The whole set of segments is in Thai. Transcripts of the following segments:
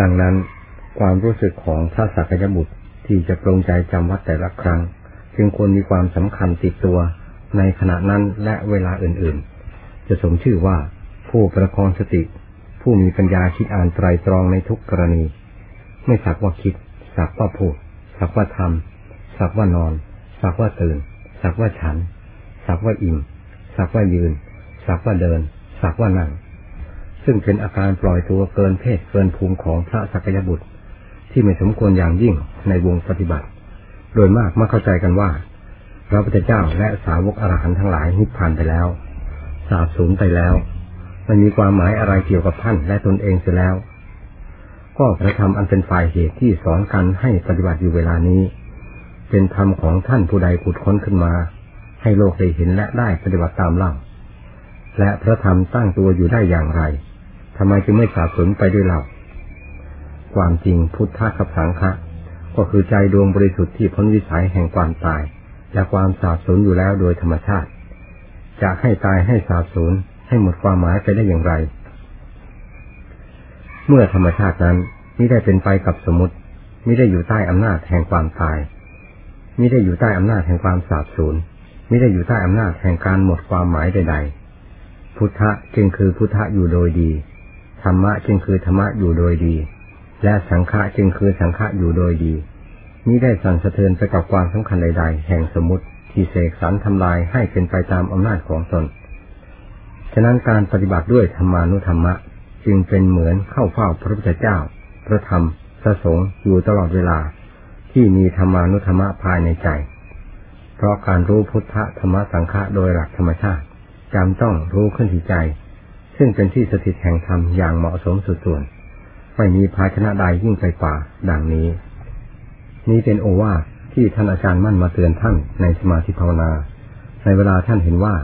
ดังนั้นความรู้สึกของพระสักยบุตรที่จะปรงใจจำวัดแต่ละครั้ง จึงควรมีความสำคัญติดตัวในขณะนั้นและเวลาอื่นๆ จะสมชื่อว่าผู้ประคองสติ ผู้มีปัญญาคิดอ่านไตรตรองในทุกกรณี ไม่สักว่าคิด สักว่าพูด สักว่าทำสักว่านอน สักว่าตื่น สักว่าฉัน สักว่าอิ่ม สักว่ายืน สักว่าเดิน สักว่านั่ง ซึ่งเป็นอาการปล่อยตัวเกินเพศเกินภูมิของพระสักยบุตร ที่ไม่สมควรอย่างยิ่งในวงปฏิบัติ โดยมากมาเข้าใจกันว่า พระพุทธเจ้าและสาวกอรหันต์ทั้งหลายนิพพานไปแล้ว สาบสูญไปแล้วมันมีความหมายอะไรเกี่ยวกับท่านและตนเองเสียแล้ว ก็พระธรรมอันเป็นฝ่ายเหตุที่สอนกันให้ปฏิบัติอยู่เวลานี้ เป็นธรรมของท่านผู้ใดขุดค้นขึ้นมา ให้โลกได้เห็นและได้ปฏิบัติตามเล่าและพระธรรมตั้งตัวอยู่ได้อย่างไร ทำไมจึงไม่สาบสูญไปด้วยเล่าความจริงพุทธะกับสังฆะก็คือใจดวงบริสุทธิ์ที่พ้นวิสัยแห่งความตาย และความสาบสูญอยู่แล้วโดยธรรมชาติ จะให้ตายให้สาบสูญให้หมดความหมายไปได้อย่างไร เมื่อธรรมชาตินั้นไม่ได้เป็นไปกับสมมติไม่ได้อยู่ใต้อำนาจแห่งความตายไม่ได้อยู่ใต้อำนาจแห่งความสาบสูญไม่ได้อยู่ใต้อำนาจแห่งการหมดความหมายใดๆ พุทธะจึงคือพุทธะอยู่โดยดี ธรรมะจึงคือธรรมะอยู่โดยดี และสังฆะจึงคือสังฆะอยู่โดยดีมิได้สั่นสะเทือนไปกับความสำคัญใด ๆ แห่งสมมติที่เสกสรรทำลายให้เป็นไปตามอำนาจของตน ฉะนั้นการปฏิบัติด้วยธรรมานุธรรมะ จึงเป็นเหมือนเข้าเฝ้าพระพุทธเจ้า พระธรรม พระสงฆ์อยู่ตลอดเวลา ที่มีธรรมานุธรรมะภายในใจ เพราะการรู้พุทธธรรมสังฆะโดยหลักธรรมชาติจำต้องรู้ขึ้นที่ใจ ซึ่งเป็นที่สถิตแห่งธรรมอย่างเหมาะสมสุดส่วน ไม่มีภาชนะใดยิ่งไปกว่าดังนี้ นี้เป็นโอวาทที่ท่านอาจารย์มั่นมาเตือนท่านในสมาธิภาวนา ในเวลาท่านเห็นว่า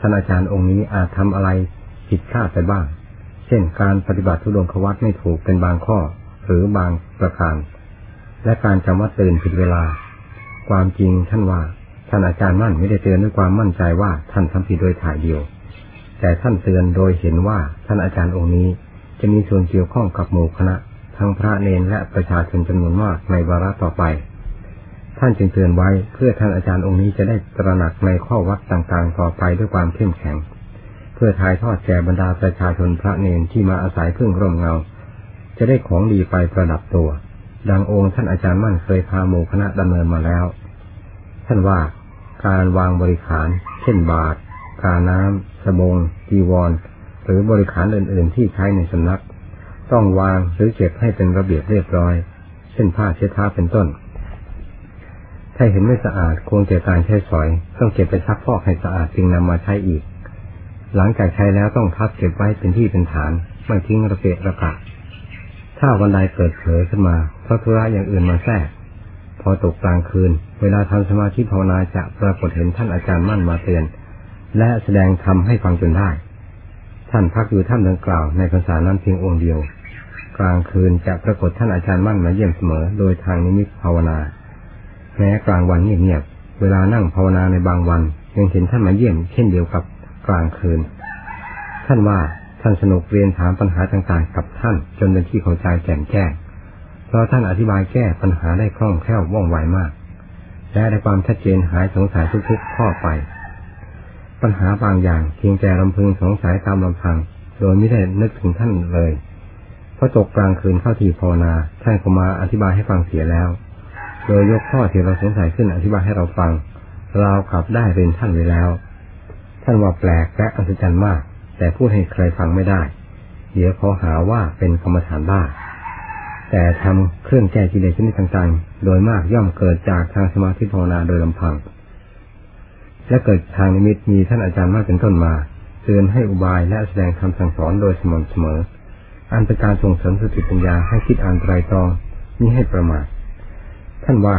ท่านอาจารย์องค์นี้อาจทำอะไรผิดพลาดไปบ้าง เช่น การปฏิบัติทุดงควัตไม่ถูกเป็นบางข้อหรือบางประการ และการจำวัดตื่นผิดเวลา ความจริงท่านว่าท่านอาจารย์มั่นไม่ได้เตือนด้วยความมั่นใจว่าท่านทำผิดโดยถ่ายเดียว แต่ท่านเตือนโดยเห็นว่าท่านอาจารย์องค์นี้จะมีส่วนเกี่ยวข้องกับหมู่คณะ ทั้งพระเนนและประชาชนจำนวนมากในวาระต่อไป ท่านจึงเตือนไว้เพื่อท่านอาจารย์องค์นี้จะได้ตระหนักในข้อวัดต่างๆ ต่อไปด้วยความเข้มแข็ง เพื่อถ่ายทอดแก่บรรดาประชาชนพระเนนที่มาอาศัยพึ่งร่มเงา จะได้ของดีไปประดับตัว ดังองค์ท่านอาจารย์มั่นเคยพาหมู่คณะดำเนินมาแล้ว ท่านว่าการวางบริขาร เช่นบาท กาน้ำสบงจีวร หรือบริขารอื่น ๆ ที่ใช้ในสำนัก ต้องวางหรือเก็บให้เป็นระเบียบเรียบร้อย เช่นผ้าเช็ดเท้าเป็นต้น ถ้าเห็นไม่สะอาดควรแก่การใช้สอย ต้องเก็บไปซักฟอกให้สะอาดจึงนำมาใช้อีก หลังจากใช้แล้วต้องพับเก็บไว้เป็นที่เป็นฐาน ไม่ทิ้งระเกะระกะถ้าวันใดเกิดเผลอขึ้นมาเพราะธุระอย่างอื่นมาแทรก พอตกกลางคืน เวลาทำสมาธิภาวนาจะปรากฏเห็นท่านอาจารย์มั่นมาเตือน และแสดงทำให้ฟังจนได้ ท่านพักอยู่ท่านดังกล่าวในภาษานั้นเพียงองค์เดียว กลางคืนจะปรากฏท่านอาจารย์มั่นมาเยี่ยมเสมอ โดยทางนิมิตภาวนา แม้กลางวันเงียบๆเวลานั่งภาวนาในบางวัน ยังเห็นท่านมาเยี่ยมเช่นเดียวกับกลางคืน ท่านว่าท่านสนุกเรียนถามปัญหาต่างๆ กับท่านจนเป็นที่เข้าใจแจ่มแจ้งเพราะท่านอธิบายแก้ปัญหาได้คล่องแคล่วว่องไวมาก และได้ความชัดเจนหายสงสัยทุกๆข้อไป ปัญหาบางอย่างเพียงแต่ลำพึงสงสัยตามลำพัง โดยไม่ได้นึกถึงท่านเลยพอตกกลางคืนเข้าทีภาวนาท่านก็มาอธิบายให้ฟังเสียแล้ว โดยยกข้อที่เราสงสัยขึ้นอธิบายให้เราฟัง เราขับได้เรียนท่านไว้แล้ว ท่านว่าแปลกและอัศจรรย์มาก แต่พูดให้ใครฟังไม่ได้ เดี๋ยวเขาหาว่าเป็นกรรมฐานบ้าแต่ทำเครื่องแก้กิเลสชนิดต่างๆ โดยมากย่อมเกิดจากทางสมาธิภาวนาโดยลำพัง และเกิดทางนิมิตมีท่านอาจารย์มากเป็นต้นมาเตือนให้อุบายและแสดงคำสั่งสอนโดยสม่ำเสมอ อันเป็นการส่งเสริมสติปัญญาให้คิดอ่านไตรตรองมิให้ประมาทท่านว่า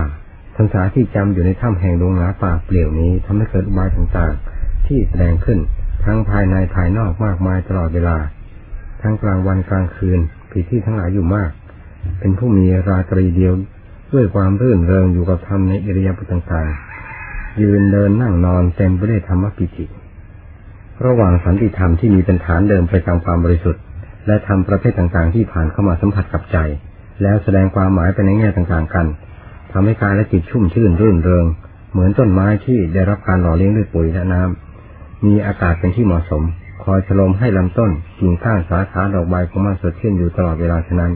พรรษาที่จำอยู่ในถ้ำแห่งดวงหนาป่าเปลี่ยวนี้ทำให้เกิดอุบายต่างๆ ที่แสดงขึ้นทั้งภายในภายนอกมากมายตลอดเวลา ทั้งกลางวันกลางคืนผีที่ทั้งหลายอยู่มาก เป็นผู้มีราตรีเดียวด้วยความรื่นเริงอยู่กับธรรมในอิริยาบถต่างๆ ยืนเดินนั่งนอนเต็มไปด้วยธรรมปิจิระหว่างสันติธรรมที่มีเป็นฐานเดิมไปตามความบริสุทธิ์ และทำประเภทต่างๆ ที่ผ่านเข้ามาสัมผัสกับใจ แล้วแสดงความหมายไปในแง่ต่างๆกันทำให้กายและจิตชุ่มชื่นรื่นเริง เหมือนต้นไม้ที่ได้รับการหล่อเลี้ยงด้วยปุ๋ยและน้ำมีอากาศเป็นที่เหมาะสม คอยฉลมให้ลำต้นกิ่งก้านสาขาดอกใบของมันสดชื่นอยู่ตลอดเวลาฉะนั้น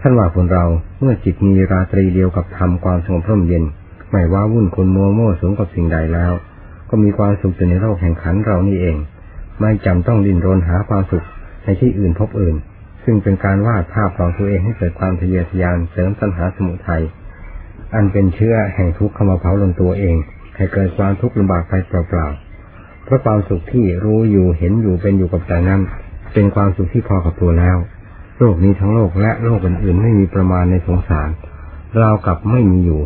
ท่านว่าคนเราเมื่อจิตมีราตรีเดียวกับธรรมความสงบร่มเย็น ไม่ว่าวุ่นคุณโมโม่สูงกับสิ่งใดแล้ว ก็มีความสุขอยู่ในโลกแห่งขันเรานี่เอง ไม่จำต้องดิ้นรนหาความสุขในที่อื่นพบอื่น ซึ่งเป็นการวาดภาพของตัวเองให้เกิดความทะเยอทะยานเสริมตัณหาสมุทัยอันเป็นเชื้อแห่งทุกข์เข้ามาเผาลนตัวเอง ให้เกิดความทุกข์ลำบากไปเปล่าๆเพราะความสุขที่รู้อยู่เห็นอยู่เป็นอยู่กับใจนั้นเป็นความสุขที่พอกับตัวแล้วโลกนี้ทั้งโลกและโลกอื่นๆไม่มีประมาณในสงสารเรากับไม่มีอยู่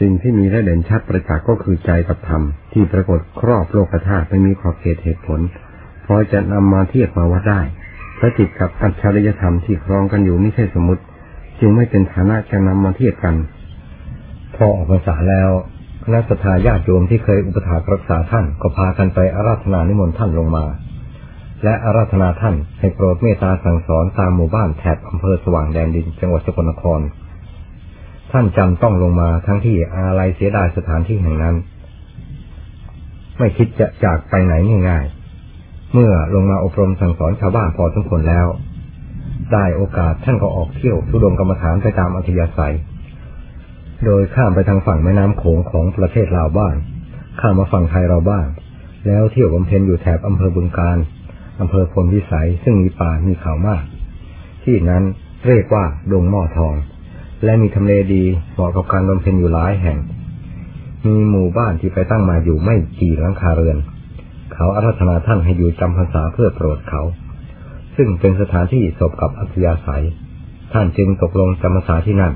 สิ่งที่มีและเด่นชัดประจักษ์ก็คือใจกับธรรม ที่ปรากฏครอบโลกธาตุไม่มีขอบเขตเหตุผลพอจะนำมาเทียบมาวัดได้พระจิตกับอัจฉริยธรรมที่ครองกันอยู่ไม่ใช่สมมติ จึงไม่เป็นฐานะจะนำมาเทียบกันพอออกภาษาแล้วคณะสัตยาติโยมที่เคยอุปถากรักษาท่านก็พากันไปอาราธนานิมนต์ท่านลงมา และอาราธนาท่านให้โปรดเมตตาสั่งสอนตามหมู่บ้านแถบอำเภอสว่างแดนดินจังหวัดสกลนคร ท่านจำต้องลงมาทั้งที่อาลัยเสียดายสถานที่แห่งนั้น ไม่คิดจะจากไปไหนง่ายๆ เมื่อลงมาอบรมสั่งสอนชาวบ้านพอสมควรแล้ว ได้โอกาสท่านก็ออกเที่ยวทุดงกรรมฐานไปตามอัธยาศัย โดยข้ามไปทางฝั่งแม่น้ำโขงของประเทศลาวบ้าง ข้ามมาฝั่งไทยเราบ้าง แล้วเที่ยวบำเพ็ญอยู่แถบอำเภอบึงการอำเภอพลวิสัยซึ่งมีป่ามีเขามาก ที่นั้นเรียกว่าดงหม้อทอง และมีทำเลดีเหมาะกับการบำเพ็ญอยู่หลายแห่ง มีหมู่บ้านที่ไปตั้งมาอยู่ไม่กี่หลังคาเรือน เขาอาราธนาท่านให้อยู่จำพรรษาเพื่อโปรดเขา ซึ่งเป็นสถานที่สบกับอัธยาศัย ท่านจึงตกลงจำพรรษาที่นั่น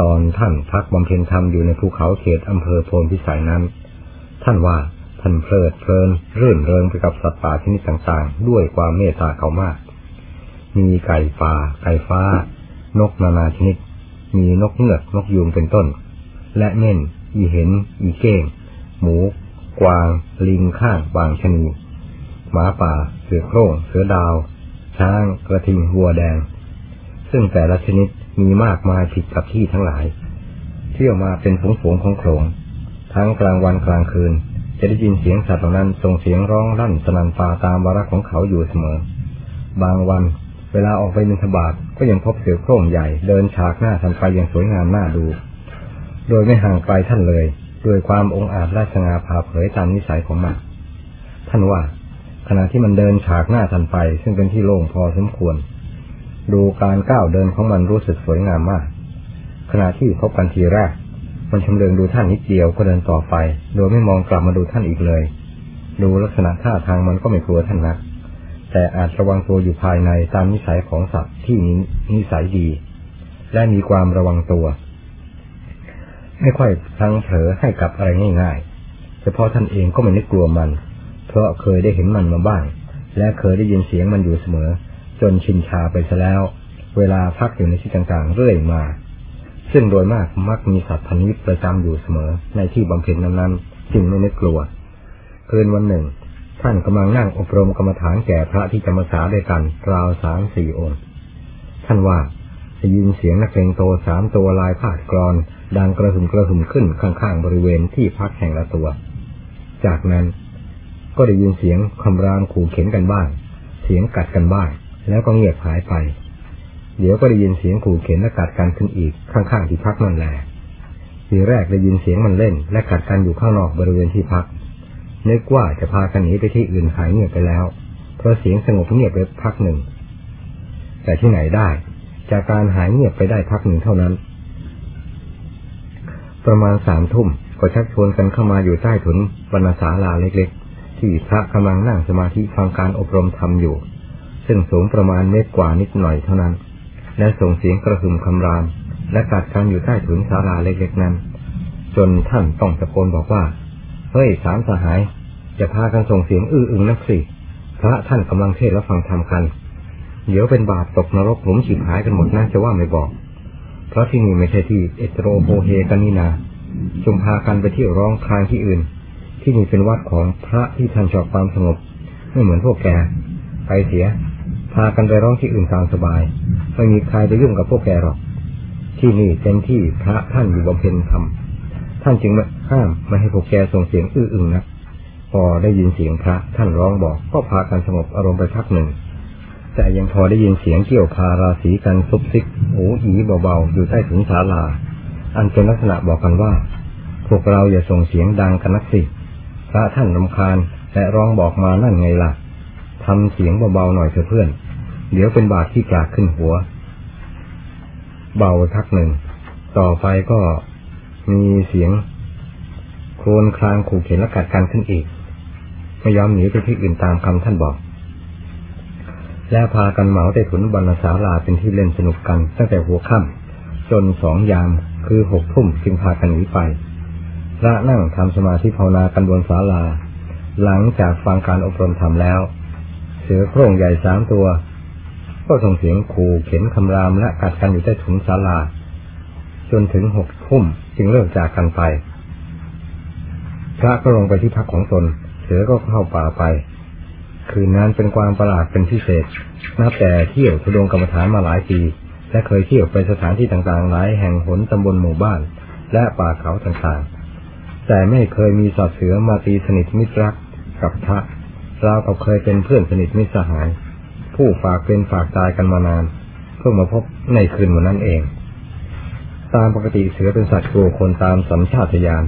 ตอนท่านพักบำเพ็ญธรรมอยู่ในภูเขาเขตอำเภอโพนพิสัยนั้น ท่านว่าท่านเพลิดเพลินรื่นเริงไปกับสัตว์ป่าชนิดต่างๆ ด้วยความเมตตาเขามาก มีไก่ป่าไก่ฟ้า นกนานาชนิด มีนกเงือกนกยูงเป็นต้น และเม่น อีเห็น อีเก้ง หมู กวาง ลิงข้างบางชนีหมาป่า เสือโคร่ง เสือดาว ช้าง กระทิงวัวแดง ซึ่งแต่ละชนิดมีมากมายผิดกับที่ทั้งหลาย เที่ยวมาเป็นฝูงๆของโขงทั้งกลางวันกลางคืน จะได้ยินเสียงสัตว์เหล่านั้นส่งเสียงร้องลั่นสนั่นป่าตามวาระของเขาอยู่เสมอ บางวัน เวลาออกไปบินทบาทก็ยังพบเสือโคร่งใหญ่ เดินฉากหน้าทันไปอย่างสวยงามน่าดู โดยไม่ห่างไกลท่านเลยด้วยความองอาจและสง่าผ่าเผยตามนิสัยของมันท่านว่า ขณะที่มันเดินฉากหน้าทันไป ซึ่งเป็นที่โล่งพอสมควร ดูการก้าวเดินของมันรู้สึกสวยงามมาก ขณะที่พบกันทีแรก มันชำเลืองดูท่านนิดเดียวก็เดินต่อไป โดยไม่มองกลับมาดูท่านอีกเลย ดูลักษณะท่าทางมันก็ไม่กลัวท่านนัก แต่อาจระวังตัวอยู่ภายในตามนิสัยของสัตว์ที่มีนิสัยดี และมีความระวังตัว ไม่ค่อยพลังเผลอให้กับอะไรง่ายๆ เฉพาะท่านเองก็ไม่นึกกลัวมัน เพราะเคยได้เห็นมันมาบ้าง และเคยได้ยินเสียงมันอยู่เสมอ จนชินชาไปซะแล้ว เวลาพักอยู่ในที่ต่างๆ เรื่อยมา ซึ่งโดยมากมักมีสัตว์พันธุ์ประจำอยู่เสมอในที่บำเพ็ญนั้นๆจึงไม่นึกกลัวคืนวันหนึ่ง ท่านกำลังนั่งอบรมกรรมฐานแก่พระที่จำพรรษาด้วยกัน ราวสามสี่องค์ ท่านว่าได้ยินเสียงนักเพลงโตสามตัวลายพาดกรอน ดังกระหึ่มกระหึ่มขึ้นข้างๆบริเวณที่พักแห่งละตัว จากนั้นก็ได้ยินเสียงคำรามขู่เข็นกันบ้าง เสียงกัดกันบ้าง แล้วก็เงียบหายไป เดี๋ยวก็ได้ยินเสียงขู่เข็นและกัดกันขึ้นอีกข้างๆที่พักนั่นแหละทีแรกได้ยินเสียงมันเล่น และกัดกันอยู่ข้างนอกบริเวณที่พัก นึกว่าจะพากันหนีไปที่อื่นหายเงียบไปแล้ว เพราะเสียงสงบเงียบไปพักหนึ่ง แต่ที่ไหนได้ จากการหายเงียบไปได้พักหนึ่งเท่านั้น ประมาณสามทุ่มก็ชักชวนกันเข้ามาอยู่ใต้ถุนบรรณศาลาเล็กๆ ที่พระกำลังนั่งสมาธิฟังการอบรมธรรมอยู่ ซึ่งสูงประมาณเมตรกว่านิดหน่อยเท่านั้น และส่งเสียงกระหึ่มคำราม และกัดกันอยู่ใต้ถุนศาลาเล็กๆนั้น จนท่านต้องตะโกนบอกว่า เฮ้ยสามสหายอย่าพากันส่งเสียงอื้ออึงนักสิพระท่านกำลังเทศและฟังธรรมกัน เดี๋ยวเป็นบาปตกนรกหลุมฉิบหายกันหมดน่าจะว่าไม่บอก เพราะที่นี่ไม่ใช่ที่เอตโรโฮเฮกันนี่นาจงพากันไปเที่ยวร้องคลางที่อื่น ที่นี่เป็นวัดของพระที่ท่านชอบความสงบ ไม่เหมือนพวกแก ไปเสีย พากันไปร้องที่อื่นตามสบาย ไม่มีใครไปยุ่งกับพวกแกหรอก ที่นี่เต็มที่พระท่านอยู่บำเพ็ญธรรม ท่านจึงมาห้ามไม่ให้พวกแกส่งเสียงอื้ออึงนะพอได้ยินเสียงพระท่านร้องบอกก็พากันสงบอารมณ์ไปพักหนึ่ง แต่ยังพอได้ยินเสียงเกี่ยวพาราสีกันซุบซิกหูอีเบาๆอยู่ใต้ถุนศาลา อันเป็นลักษณะบอกกันว่า พวกเราอย่าส่งเสียงดังกันนักสิพระท่านรำคาญและร้องบอกมานั่นไงล่ะทำเสียงเบาๆหน่อยเถอะเพื่อน เดี๋ยวเป็นบาดที่กลากขึ้นหัว เบาทักหนึ่ง ต่อไปก็ มีเสียงโครนคลางขู่เข็นและกัดกันขึ้นอีก ไม่ยอมหนีไปที่อื่นตามคำท่านบอก แล้วพากันเหมาได้ถุนบรรณศาลาเป็นที่เล่นสนุกกัน ตั้งแต่หัวค่ำจนสองยามคือหกทุ่มจึงพากันหนีไป พระนั่งทำสมาธิภาวนากันบนศาลา หลังจากฟังการอบรมธรรมแล้ว เสือโคร่งใหญ่สามตัว ก็ส่งเสียงขู่เข็นคำรามและกัดกันอยู่ใต้ถุนศาลา จนถึงหก ทุ่มจึงเลิกจากกันไป พระก็ลงไปที่พักของตน เสือก็เข้าป่าไป คืนนั้นเป็นความประหลาดเป็นพิเศษ นับแต่เที่ยวทุดงกรรมฐานมาหลายปี และเคยเที่ยวไปสถานที่ต่างๆ หลายแห่งหนตำบลหมู่บ้าน และป่าเขาต่างๆ แต่ไม่เคยมีสัตว์เสือมาตีสนิทมิตรรักกับพระเรากับเคยเป็นเพื่อนสนิทมิตรสหาย ผู้ฝากเป็นฝากตายกันมานาน เพิ่งมาพบในคืนวันนั้นเอง ตามปกติเสือเป็นสัตว์กลัวคนตามสัญชาตญาณ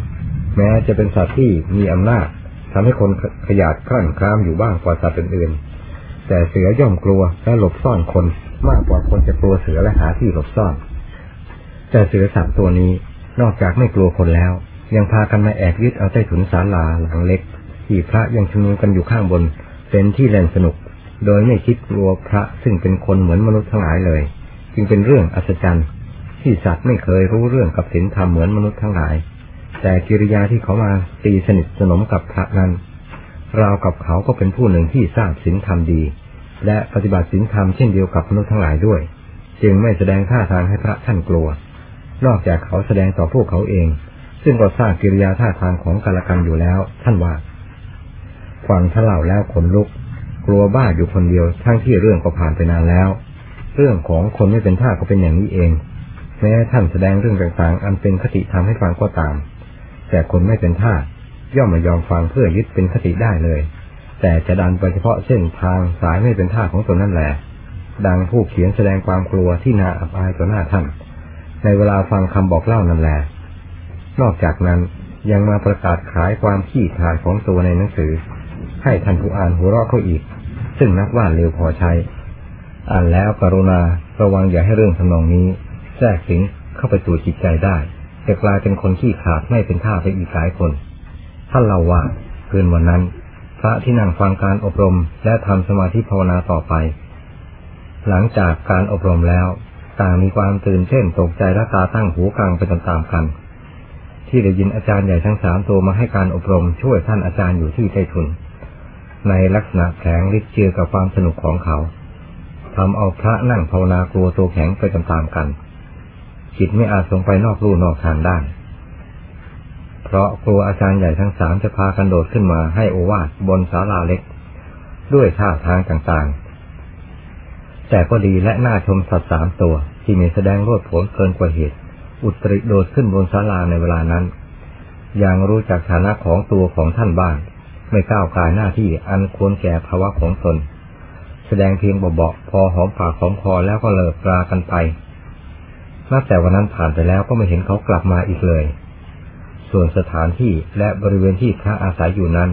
แม้จะเป็นสัตว์ที่มีอำนาจทำให้คนขยาดคลั่นคลามอยู่บ้างกว่าสัตว์อื่นๆ แต่เสือย่อมกลัวและหลบซ่อนคนมากกว่าคนจะกลัวเสือและหาที่หลบซ่อน แต่เสือสามตัวนี้นอกจากไม่กลัวคนแล้ว ยังพากันมาแอบยึดเอาใต้ถุนศาลาหลังเล็ก ที่พระยังชุมนุมกันอยู่ข้างบน เป็นที่เล่นสนุก โดยไม่คิดกลัวพระซึ่งเป็นคนเหมือนมนุษย์ทั้งหลายเลย จึงเป็นเรื่องอัศจรรย์ ที่สัตว์ไม่เคยรู้เรื่องกับศีลธรรมเหมือนมนุษย์ทั้งหลาย แต่กิริยาที่เขามาตีสนิทสนมกับพระนั้นเรากับเขาก็เป็นผู้หนึ่งที่ทราบศีลธรรมดี และปฏิบัติศีลธรรมเช่นเดียวกับมนุษย์ทั้งหลายด้วย จึงไม่แสดงท่าทางให้พระท่านกลัว นอกจากเขาแสดงต่อพวกเขาเอง ซึ่งก็ทราบกิริยาท่าทางของกาลกันอยู่แล้ว ท่านว่าฟังท่านเล่าแล้วขนลุก กลัวบ้าอยู่คนเดียวทั้งที่เรื่องก็ผ่านไปนานแล้ว เรื่องของคนไม่เป็นท่าก็เป็นอย่างนี้เอง แม้ท่านแสดงเรื่องต่างๆ อันเป็นคติทำให้ฟังก็ตาม แต่คนไม่เป็นท่าย่อมไม่ยอมฟังเพื่อยึดเป็นคติได้เลย แต่จะดันไปเฉพาะเส้นทางสายไม่เป็นท่าของตนนั่นแหละ ดังผู้เขียนแสดงความกลัวที่น่าอับอายต่อหน้าท่าน ในเวลาฟังคำบอกเล่านั่นแหละ นอกจากนั้นยังมาประกาศขายความขี้ขายของตัวในหนังสือ ให้ท่านผู้อ่านหัวเราะเขาอีก ซึ่งนักว่าเร็วพอใช้ อ่านแล้วกรุณาระวังอย่าให้เรื่องทำนองนี้ แทรกสิงเข้าไปตัวจิตใจได้จะกลายเป็นคนที่ขาดไม่เป็นท่าไปอีกหลายคนท่านเล่าว่าคืนวันนั้น พระที่นั่งฟังการอบรมและทำสมาธิภาวนาต่อไป หลังจากการอบรมแล้ว ต่างมีความตื่นเต้นตกใจและตาตั้งหูกลางไปตามๆกัน ที่ได้ยินอาจารย์ใหญ่ทั้งสามตัวมาให้การอบรมช่วยท่านอาจารย์อยู่ที่ไททุน ในลักษณะแข็งฤทธิ์เชื่อกับความสนุกของเขาทำเอาพระนั่งภาวนากลัวตัวแข็งไปตามๆกัน จิตไม่อาจส่งไปนอกลู่นอกทางได้ เพราะกลัวอาจารย์ใหญ่ทั้งสามจะพากันโดดขึ้นมาให้โอวาทบนศาลาเล็ก ด้วยท่าทางต่างๆ แต่ก็ดีและน่าชมสัตว์สามตัว ที่มีแสดงโลดผนเกินกว่าเหตุ อุตริโดดขึ้นบนศาลาในเวลานั้น อยังรู้จักฐานะของตัวของท่านบ้าง ไม่ก้าวกายหน้าที่อันควรแก่ภาวะของตนแสดงเพียงเบาๆพอหอมปากหอมคอแล้วก็เลิกปลากันไป นับแต่วันนั้นผ่านไปแล้วก็ไม่เห็นเขากลับมาอีกเลย ส่วนสถานที่และบริเวณที่พระอาศัยอยู่นั้น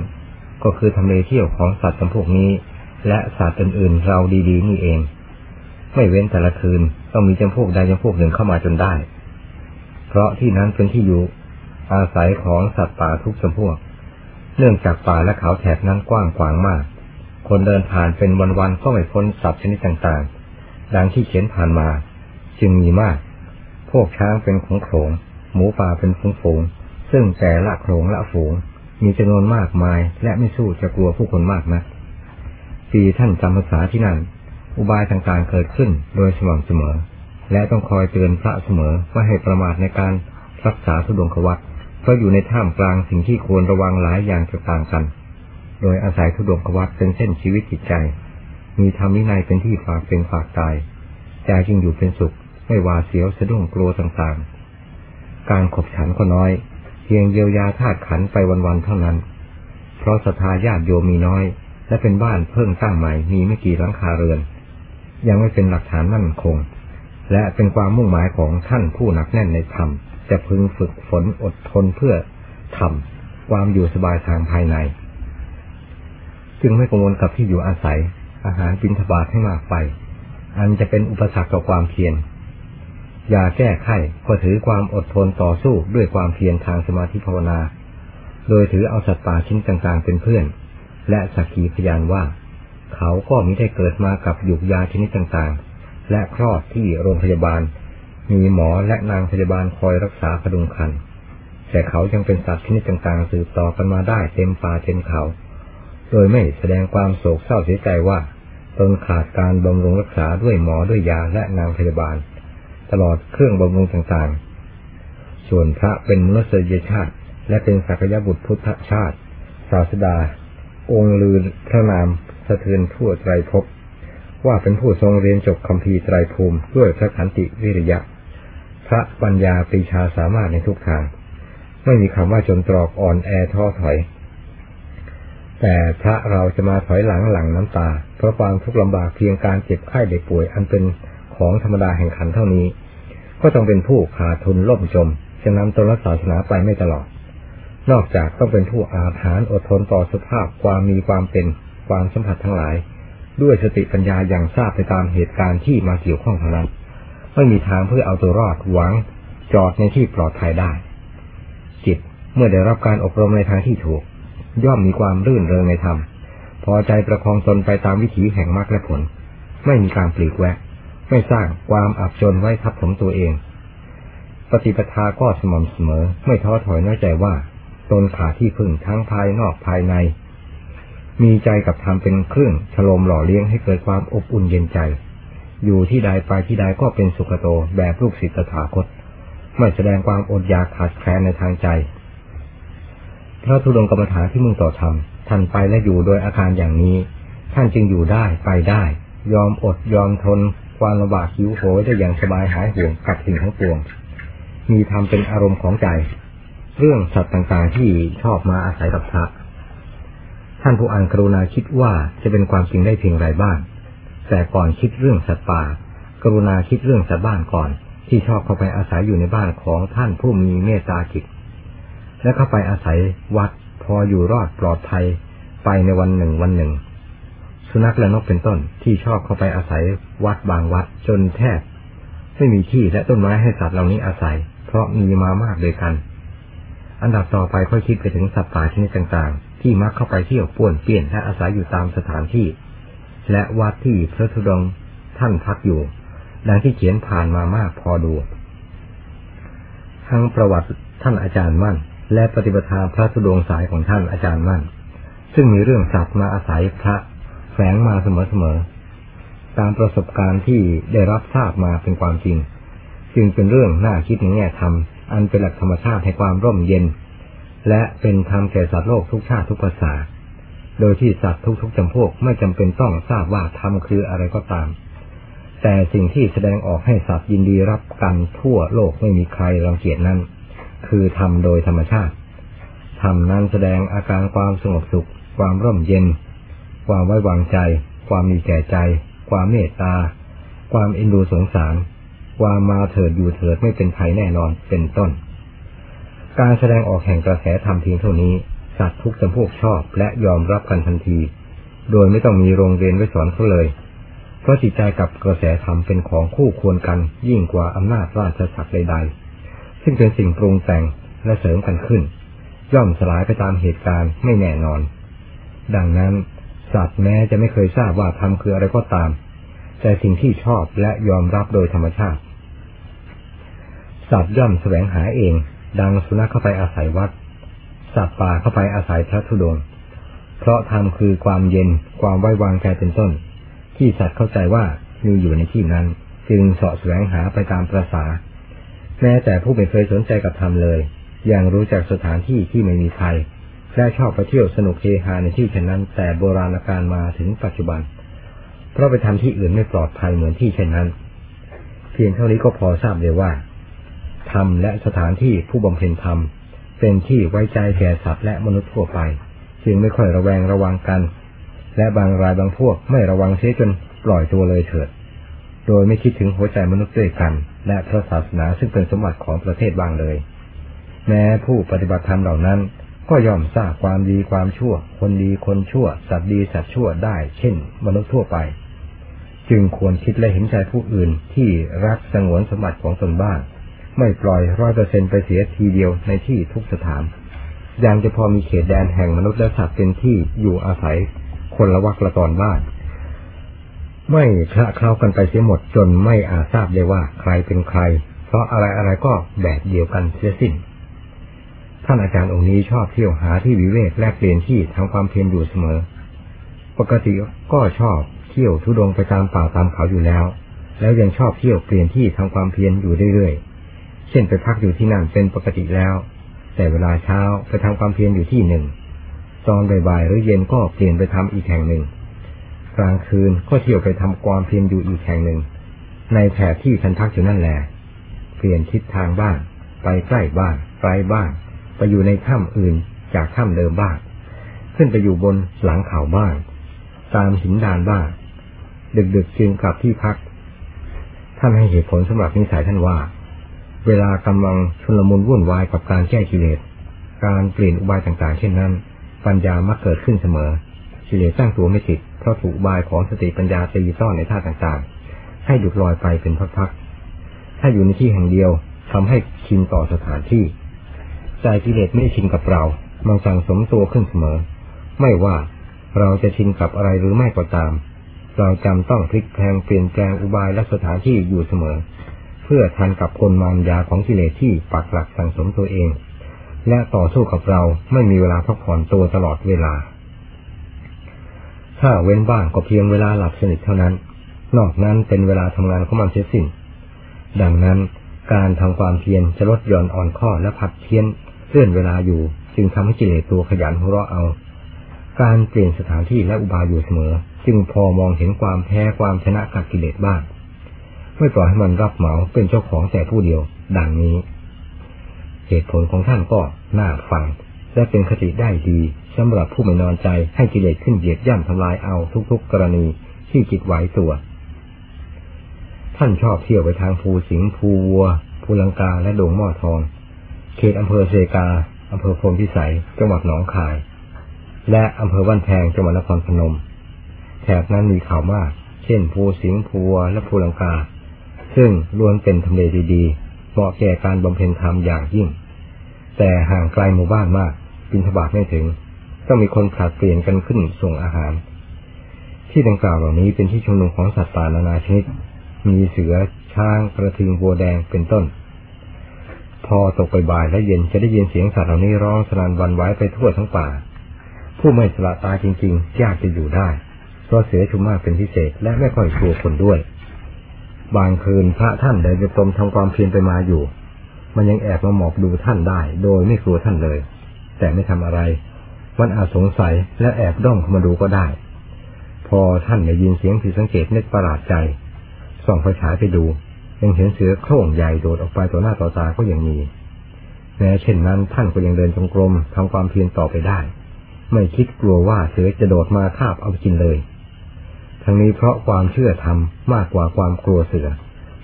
ก็คือทำเลเที่ยวของสัตว์จำพวกนี้ และสัตว์อื่นๆเราดีๆนี่เอง ไม่เว้นแต่ละคืนต้องมีจำพวกใดจำพวกหนึ่งเข้ามาจนได้ เพราะที่นั้นเป็นที่อยู่อาศัยของสัตว์ป่าทุกจำพวก เนื่องจากป่าและเขาแถบนั้นกว้างขวางมาก คนเดินผ่านเป็นวันๆก็ไม่พ้นสัตว์ชนิดต่างๆ ดังที่เขียนผ่านมา จึงมีมาก พวกช้างเป็นของโขงหมูป่าเป็นฝูงฝูง ซึ่งแต่ละโขงละฝูง มีจำนวนมากมาย และไม่สู้จะกลัวผู้คนมากนะปีท่านจำภาษาที่นั่น อุบายต่างๆเกิดขึ้นโดยสม่ำเสมอ และต้องคอยเตือนพระเสมอว่าให้ประมาทในการรักษาสุดงควัตเพราะอยู่ในท่ามกลางสิ่งที่ควรระวังหลายอย่างต่างกัน โดยอาศัยทุดงควัตเป็นเส้นชีวิตจิตใจ มีธรรมวินัยเป็นที่ฝากเป็นฝากตายใจจึงอยู่เป็นสุข ไม่วาเสียวสะดุ้งกลัวต่างๆ การขบฉันก็น้อย เพียงเยียวยาธาตุขันไปวันๆเท่านั้น เพราะศรัทธาญาติโยมมีน้อย และเป็นบ้านเพิ่งตั้างใหม่มีไม่กี่หลังคาเรือน ยังไม่เป็นหลักฐานมั่นคง และเป็นความมุ่งหมายของท่านผู้หนักแน่นในธรรมจะพึงฝึกฝนอดทนเพื่อทำความอยู่สบายทางภายใน จึงไม่กังวลกับที่อยู่อาศัยอาหารบินทบาทให้มากไป อันจะเป็นอุปสรรคต่อความเพียร ยาแก้ไขก็ถือความอดทนต่อสู้ด้วยความเพียรทางสมาธิภาวนา โดยถือเอาสัตว์ป่าชิ้นต่างๆ เป็นเพื่อน และสักขีพยานว่า เขาก็มิได้เกิดมากับหยุกยาชนิดต่างๆ และคลอดที่โรงพยาบาล มีหมอและนางพยาบาลคอยรักษาพดุงคัน แต่เขายังเป็นสัตว์ชนิดต่างๆ สืบต่อกันมาได้เต็มป่าเต็มเขา โดยไม่แสดงความโศกเศร้าเสียใจว่าตนขาดการบำรุงรักษาด้วยหมอด้วยยาและนางพยาบาล ตลอดเครื่องบำรุงต่างๆ ส่วนพระเป็นมนุษยชาติ และเป็นสักยบุตรพุทธชาติ ศาสดา องค์ลือพระนามสะเทือนทั่วไตรภพว่าเป็นผู้ทรงเรียนจบคำพีไตรภูมิด้วยพระขันติวิริยะ พระปัญญาปรีชาสามารถในทุกทาง ไม่มีคำว่าจนตรอกอ่อนแอท้อถอย แต่พระเราจะมาถอยหลังหลังน้ำตา เพราะความทุกข์ลำบากเพียงการเจ็บไข้เด็กป่วยอันเป็นของธรรมดาแห่งขันเท่านี้ ก็ต้องเป็นผู้ขาดทุนล่มจมจะนำตนและศาสนาไปไม่ตลอด นอกจากต้องเป็นผู้อาถรรอดทนต่อสภาพความมีความเป็นความสัมผัสทั้งหลาย ด้วยสติปัญญาอย่างทราบไปตามเหตุการณ์ที่มาเกี่ยวข้องเท่านั้น ไม่มีทางเพื่อเอาตัวรอดหวัง จอดในที่ปลอดภัยได้ จิตเมื่อได้รับการอบรมในทางที่ถูก ย่อมมีความรื่นเริงในธรรมพอใจประคองตนไปตามวิถีแห่งมรรคและผล ไม่มีการปลีกแวะ ไม่สร้างความอับจนไว้ทับถมตัวเอง ปฏิปทาก็สม่ำเสมอ ไม่ท้อถอยน้อยใจว่า ตนขาที่พึ่งทั้งภายนอกภายใน มีใจกับธรรมเป็นเครื่องฉโลมหล่อเลี้ยงให้เกิดความอบอุ่นเย็นใจ อยู่ที่ใดไปที่ใดก็เป็นสุขโตแบบลูกศิษย์ตถาคต ไม่แสดงความอดอยากขาดแคลนในทางใจ พระธุดงกรรมฐานที่มุ่งต่อธรรมท่านไปและอยู่โดยอาการอย่างนี้ ท่านจึงอยู่ได้ไปได้ ยอมอดยอมทน ความลำบากหิวโหยได้อย่างสบายหายห่วงกับสิ่งทั้งปวง มีธรรมเป็นอารมณ์ของใจ เรื่องสัตว์ต่างๆที่ชอบมาอาศัยกับพระท่านผู้อ่านกรุณาคิดว่าจะเป็นความจริงได้เพียงไรบ้าง แต่ก่อนคิดเรื่องสัตว์ป่า กรุณาคิดเรื่องสัตว์บ้านก่อน ที่ชอบเข้าไปอาศัยอยู่ในบ้านของท่านผู้มีเมตตาจิต และเข้าไปอาศัยวัดพออยู่รอดปลอดภัย ไปในวันหนึ่งวันหนึ่ง สุนัขและนกเป็นต้นที่ชอบเข้าไปอาศัยวัดบางวัดจนแทบ ไม่มีที่และต้นไม้ให้สัตว์เหล่านี้อาศัย เพราะมีมามากเลยกัน อันดับต่อไปค่อยคิดไปถึงสัตว์ป่าชนิดต่างๆ ที่มักเข้าไปเที่ยวป่วนเปี้ยนและอาศัยอยู่ตามสถานที่ และวัดที่พระธุดงท่านพักอยู่ ดังที่เขียนผ่านมามากพอดู ทั้งประวัติท่านอาจารย์มั่น และปฏิปทาพระธุดงสายของท่านอาจารย์มั่น ซึ่งมีเรื่องสัตว์มาอาศัยพระ แฝงมาเสมอๆ ตามประสบการณ์ที่ได้รับทราบมาเป็นความจริง จึงเป็นเรื่องน่าคิดในแง่ธรรม อันเป็นหลักธรรมชาติให้ความร่มเย็น และเป็นธรรมแก่สัตว์โลกทุกชาติทุกภาษา โดยที่สัตว์ทุกๆจำพวกไม่จำเป็นต้องทราบว่าธรรมคืออะไรก็ตาม แต่สิ่งที่แสดงออกให้สัตว์ยินดีรับกันทั่วโลกไม่มีใครรังเกียจนั้น คือธรรมโดยธรรมชาติธรรมนั้นแสดงอาการความสงบสุข ความร่มเย็น ความไว้วางใจ ความมีแก่ใจ ความเมตตา ความเอ็นดูสงสาร ความมาเถิดอยู่เถิดไม่เป็นภัยแน่นอนเป็นต้น การแสดงออกแห่งกระแสธรรมเพียงเท่านี้ สัตว์ทุกจำพวกชอบและยอมรับกันทันที โดยไม่ต้องมีโรงเรียนไว้สอนเขาเลย เพราะจิตใจกับกระแสธรรมเป็นของคู่ควรกัน ยิ่งกว่าอำนาจราชศักดิ์ใดๆ ซึ่งเป็นสิ่งปรุงแต่งและเสริมกันขึ้น ย่อมสลายไปตามเหตุการณ์ไม่แน่นอน ดังนั้น สัตว์แม้จะไม่เคยทราบว่าธรรมคืออะไรก็ตาม แต่สิ่งที่ชอบและยอมรับโดยธรรมชาติ สัตว์ย่อมแสวงหาเอง ดังสุนัขเข้าไปอาศัยวัด สัตว์ป่าเข้าไปอาศัยพระธุดง เพราะธรรมคือความเย็นความไว้วางใจเป็นต้น ที่สัตว์เข้าใจว่ามีอยู่ในที่นั้น จึงเสาะแสวงหาไปตามประษาแม้แต่ผู้ไม่เคยสนใจกับธรรมเลย ยังรู้จักสถานที่ที่ไม่มีใคร และชอบไปเที่ยวสนุกเฮฮาในที่เช่นนั้น แต่โบราณกาลมาถึงปัจจุบัน เพราะไปทำที่อื่นไม่ปลอดภัยเหมือนที่เช่นนั้น เพียงเท่านี้ก็พอทราบเลยว่าธรรมและสถานที่ผู้บำเพ็ญธรรม เป็นที่ไว้ใจแก่สัตว์และมนุษย์ทั่วไป จึงไม่ค่อยระแวงระวังกัน และบางรายบางพวกไม่ระวังเสียจนปล่อยตัวเลยเถิด โดยไม่คิดถึงหัวใจมนุษย์ด้วยกัน และพระศาสนาซึ่งเป็นสมบัติของประเทศบางเลย แม้ผู้ปฏิบัติธรรมเหล่านั้น ก็ย่อมทราบความดีความชั่ว คนดีคนชั่ว สัตว์ดีสัตว์ชั่วได้ เช่น มนุษย์ทั่วไป จึงควรคิดและเห็นใจผู้อื่นที่รักสงวนสมบัติของตนบ้าง ไม่ปล่อยร้อยเปอร์เซ็นไปเสียทีเดียวในที่ทุกสถาน ยังจะพอมีเขตแดนแห่งมนุษย์และสัตว์เป็นที่อยู่อาศัย คนละวักละตอนบ้างไม่คละเคล้ากันไปเสียหมดจนไม่อาจทราบได้ว่าใครเป็นใคร เพราะอะไรอะไรก็แบบเดียวกันเสียสิ้น ท่านอาจารย์องค์นี้ชอบเที่ยวหาที่วิเวกแลกเปลี่ยนที่ทำความเพียรอยู่เสมอ ปกติก็ชอบเที่ยวทุดงไปตามป่าตามเขาอยู่แล้ว แล้วยังชอบเที่ยวเปลี่ยนที่ทำความเพียรอยู่เรื่อยๆ เช่นไปพักอยู่ที่นั่นเป็นปกติแล้ว แต่เวลาเช้าไปทำความเพียรอยู่ที่หนึ่ง ตอนบ่ายๆหรือเย็นก็เปลี่ยนไปทำอีกแห่งหนึ่ง กลางคืนก็เที่ยวไปทำความเพียรอยู่อีกแห่งหนึ่ง ในแถบที่ทันพักอยู่นั่นแหละ เปลี่ยนทิศทางบ้าง ไปใกล้บ้างไกลบ้าง ไปอยู่ในถ้ำอื่นจากถ้ำเดิมบ้าง ขึ้นไปอยู่บนหลังเขาบ้าง ตามหินดานบ้าง ดึกๆจึงกลับที่พัก ท่านให้เหตุผลสำหรับนิสัยท่านว่า เวลากำลังชุลมุนวุ่นวายกับการแก้กิเลส การเปลี่ยนอุบายต่างๆ เช่นนั้น ปัญญามักเกิดขึ้นเสมอ กิเลสสร้างตัวไม่ติดเพราะถูกบายของสติปัญญาตีซ่อนในท่าต่างๆ ให้หยุดลอยไปเป็นพักๆ ถ้าอยู่ในที่แห่งเดียวทำให้ชินต่อสถานที่ ใจกิเลสไม่ชินกับเรา มันสั่งสมตัวขึ้นเสมอ ไม่ว่าเราจะชินกับอะไรหรือไม่ก็ตาม เราจำต้องพลิกแพงเปลี่ยนแปลงอุบายและสถานที่อยู่เสมอ เพื่อทันกับคนมารยาของกิเลสที่ปักหลักสั่งสมตัวเอง และต่อสู้กับเราไม่มีเวลาพักผ่อนตัวตลอดเวลา ถ้าเว้นบ้างก็เพียงเวลาหลับสนิทเท่านั้น นอกนั้นเป็นเวลาทำงานของมันเสียสิ้นดังนั้นการทำความเพียรจะลดหย่อนอ่อนข้อและผัดเพี้ยน เลื่อนเวลาอยู่ จึงทำให้กิเลสตัวขยันหัวเราะเอา การเปลี่ยนสถานที่และอุบายอยู่เสมอ จึงพอมองเห็นความแพ้ความชนะกับกิเลสบ้างไม่ปล่อยให้มันรับเหมาเป็นเจ้าของแต่ผู้เดียว ดังนี้ เหตุผลของท่านก็น่าฟัง และเป็นคติได้ดีสำหรับผู้ไม่นอนใจให้กิเลสขึ้นเหยียดย่ำทำลายเอาทุกๆกรณีที่จิตไหวตัว ท่านชอบเที่ยวไปทางภูสิงห์ภูวัวภูลังกาและดงหม้อทอง เขตอำเภอเซกาอำเภอพรมพิสัย จังหวัดหนองคาย และอำเภอวันแพงจังหวัดนครพนม แถบนั้นมีเขามาก เช่นภูสิงห์ภูวและภูลังกา ซึ่งล้วนเป็นทำเลดีๆเหมาะแก่การบำเพ็ญธรรมอย่างยิ่ง แต่ห่างไกลหมู่บ้านมากบินทบาทไม่ถึง ต้องมีคนผลัดเปลี่ยนกันขึ้นส่งอาหาร ที่ดังกล่าวเหล่านี้เป็นที่ชุมนุมของสัตว์ป่านานาชนิด มีเสือช้างกระทิงบัวแดงเป็นต้น อตกไปบ่ายและเย็นจะได้ยินเสียงสัตว์เหล่านี้ร้องสนานวันไว้ไปทั่วทั้งป่า ผู้ไม่สละตายจริงๆยากจะอยู่ได้ เพราะเสือชุมมากเป็นพิเศษและไม่ค่อยกลัวคนด้วย บางคืนพระท่านเดินไปตมทำความเพียรไปมาอยู่ มันยังแอบมาหมอบดูท่านได้ โดยไม่กลัวท่านเลย แต่ไม่ทำอะไร มันอาจสงสัยและแอบด้อมเข้ามาดูก็ได้ พอท่านได้ยินเสียงผิดสังเกตนึกประหลาดใจส่องไฟฉายไปดู ยังเห็นเสือโคร่งใหญ่โดดออกไปต่อหน้าต่อตาก็ยังมีแม้เช่นนั้นท่านก็ยังเดินจงกรมทำความเพียรต่อไปได้ ไม่คิดกลัวว่าเสือจะโดดมาคาบเอากินเลย ทั้งนี้เพราะความเชื่อธรรมมากกว่าความกลัวเสือ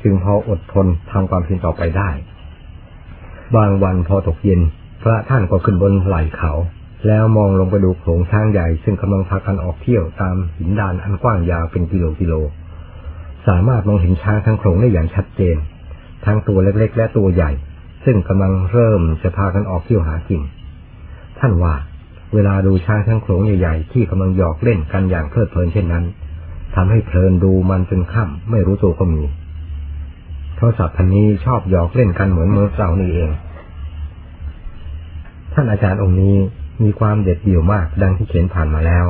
จึงพออดทนทำความเพียรต่อไปได้ บางวันพอตกเย็น พระท่านก็ขึ้นบนไหล่เขา แล้วมองลงไปดูโขงช้างใหญ่ซึ่งกำลังพากันออกเที่ยวตามหินดานอันกว้างยาวเป็นกิโลกิโล สามารถมองเห็นช้างทั้งโขลงได้อย่างชัดเจน ทั้งตัวเล็กๆ และตัวใหญ่ ซึ่งกำลังเริ่มจะพากันออกเที่ยวหากิน ท่านว่า เวลาดูช้างทั้งโขลงใหญ่ๆ ที่กำลังหยอกเล่นกันอย่างเพลิดเพลินเช่นนั้นทำให้เพลินดูมันจนค่ำไม่รู้ตัวก็มีเพราะสัตว์พันนี้ชอบหยอกเล่นกันเหมือนเมื่อเรานี่เอง ท่านอาจารย์องค์นี้มีความเด็ดเดี่ยวมากดังที่เขียนผ่านมาแล้ว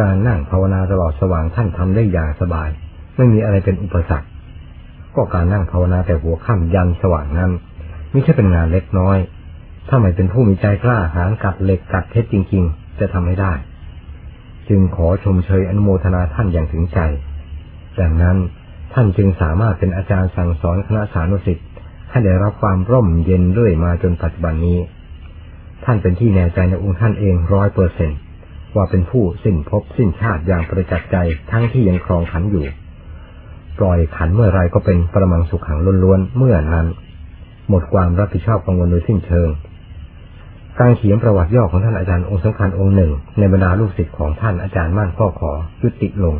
การนั่งภาวนาตลอดสว่างท่านทำได้อย่างสบาย ไม่มีอะไรเป็นอุปสรรค ก็การนั่งภาวนาแต่หัวค่ำยันสว่างนั้นไม่ใช่เป็นงานเล็กน้อย ถ้าไม่เป็นผู้มีใจกล้าหาญกัดเหล็กกัดเพชรจริง ๆ จะทำไม่ได้ จึงขอชมเชยอนุโมทนาท่านอย่างถึงใจดังนั้นท่านจึงสามารถเป็นอาจารย์สั่งสอนคณะสานุสิทธิ์ให้ได้รับความร่มเย็นเรื่อยมาจนปัจจุบันนี้ ท่านเป็นที่แน่ใจในองค์ท่านเองร้อยเปอร์เซนว่าเป็นผู้สิ้นภพสิ้นชาติอย่างประจักษ์ใจทั้งที่ยังครองขันอยู่ ปล่อยขันเมื่อไรก็เป็นประมังสุขขังล้วนๆเมื่อนั้น หมดความรับผิดชอบกังวลโดยสิ้นเชิง การเขียนประวัติย่อของท่านอาจารย์องค์สำคัญองค์หนึ่ง ในบรรดาลูกศิษย์ของท่านอาจารย์มั่นก็ขอยุติลง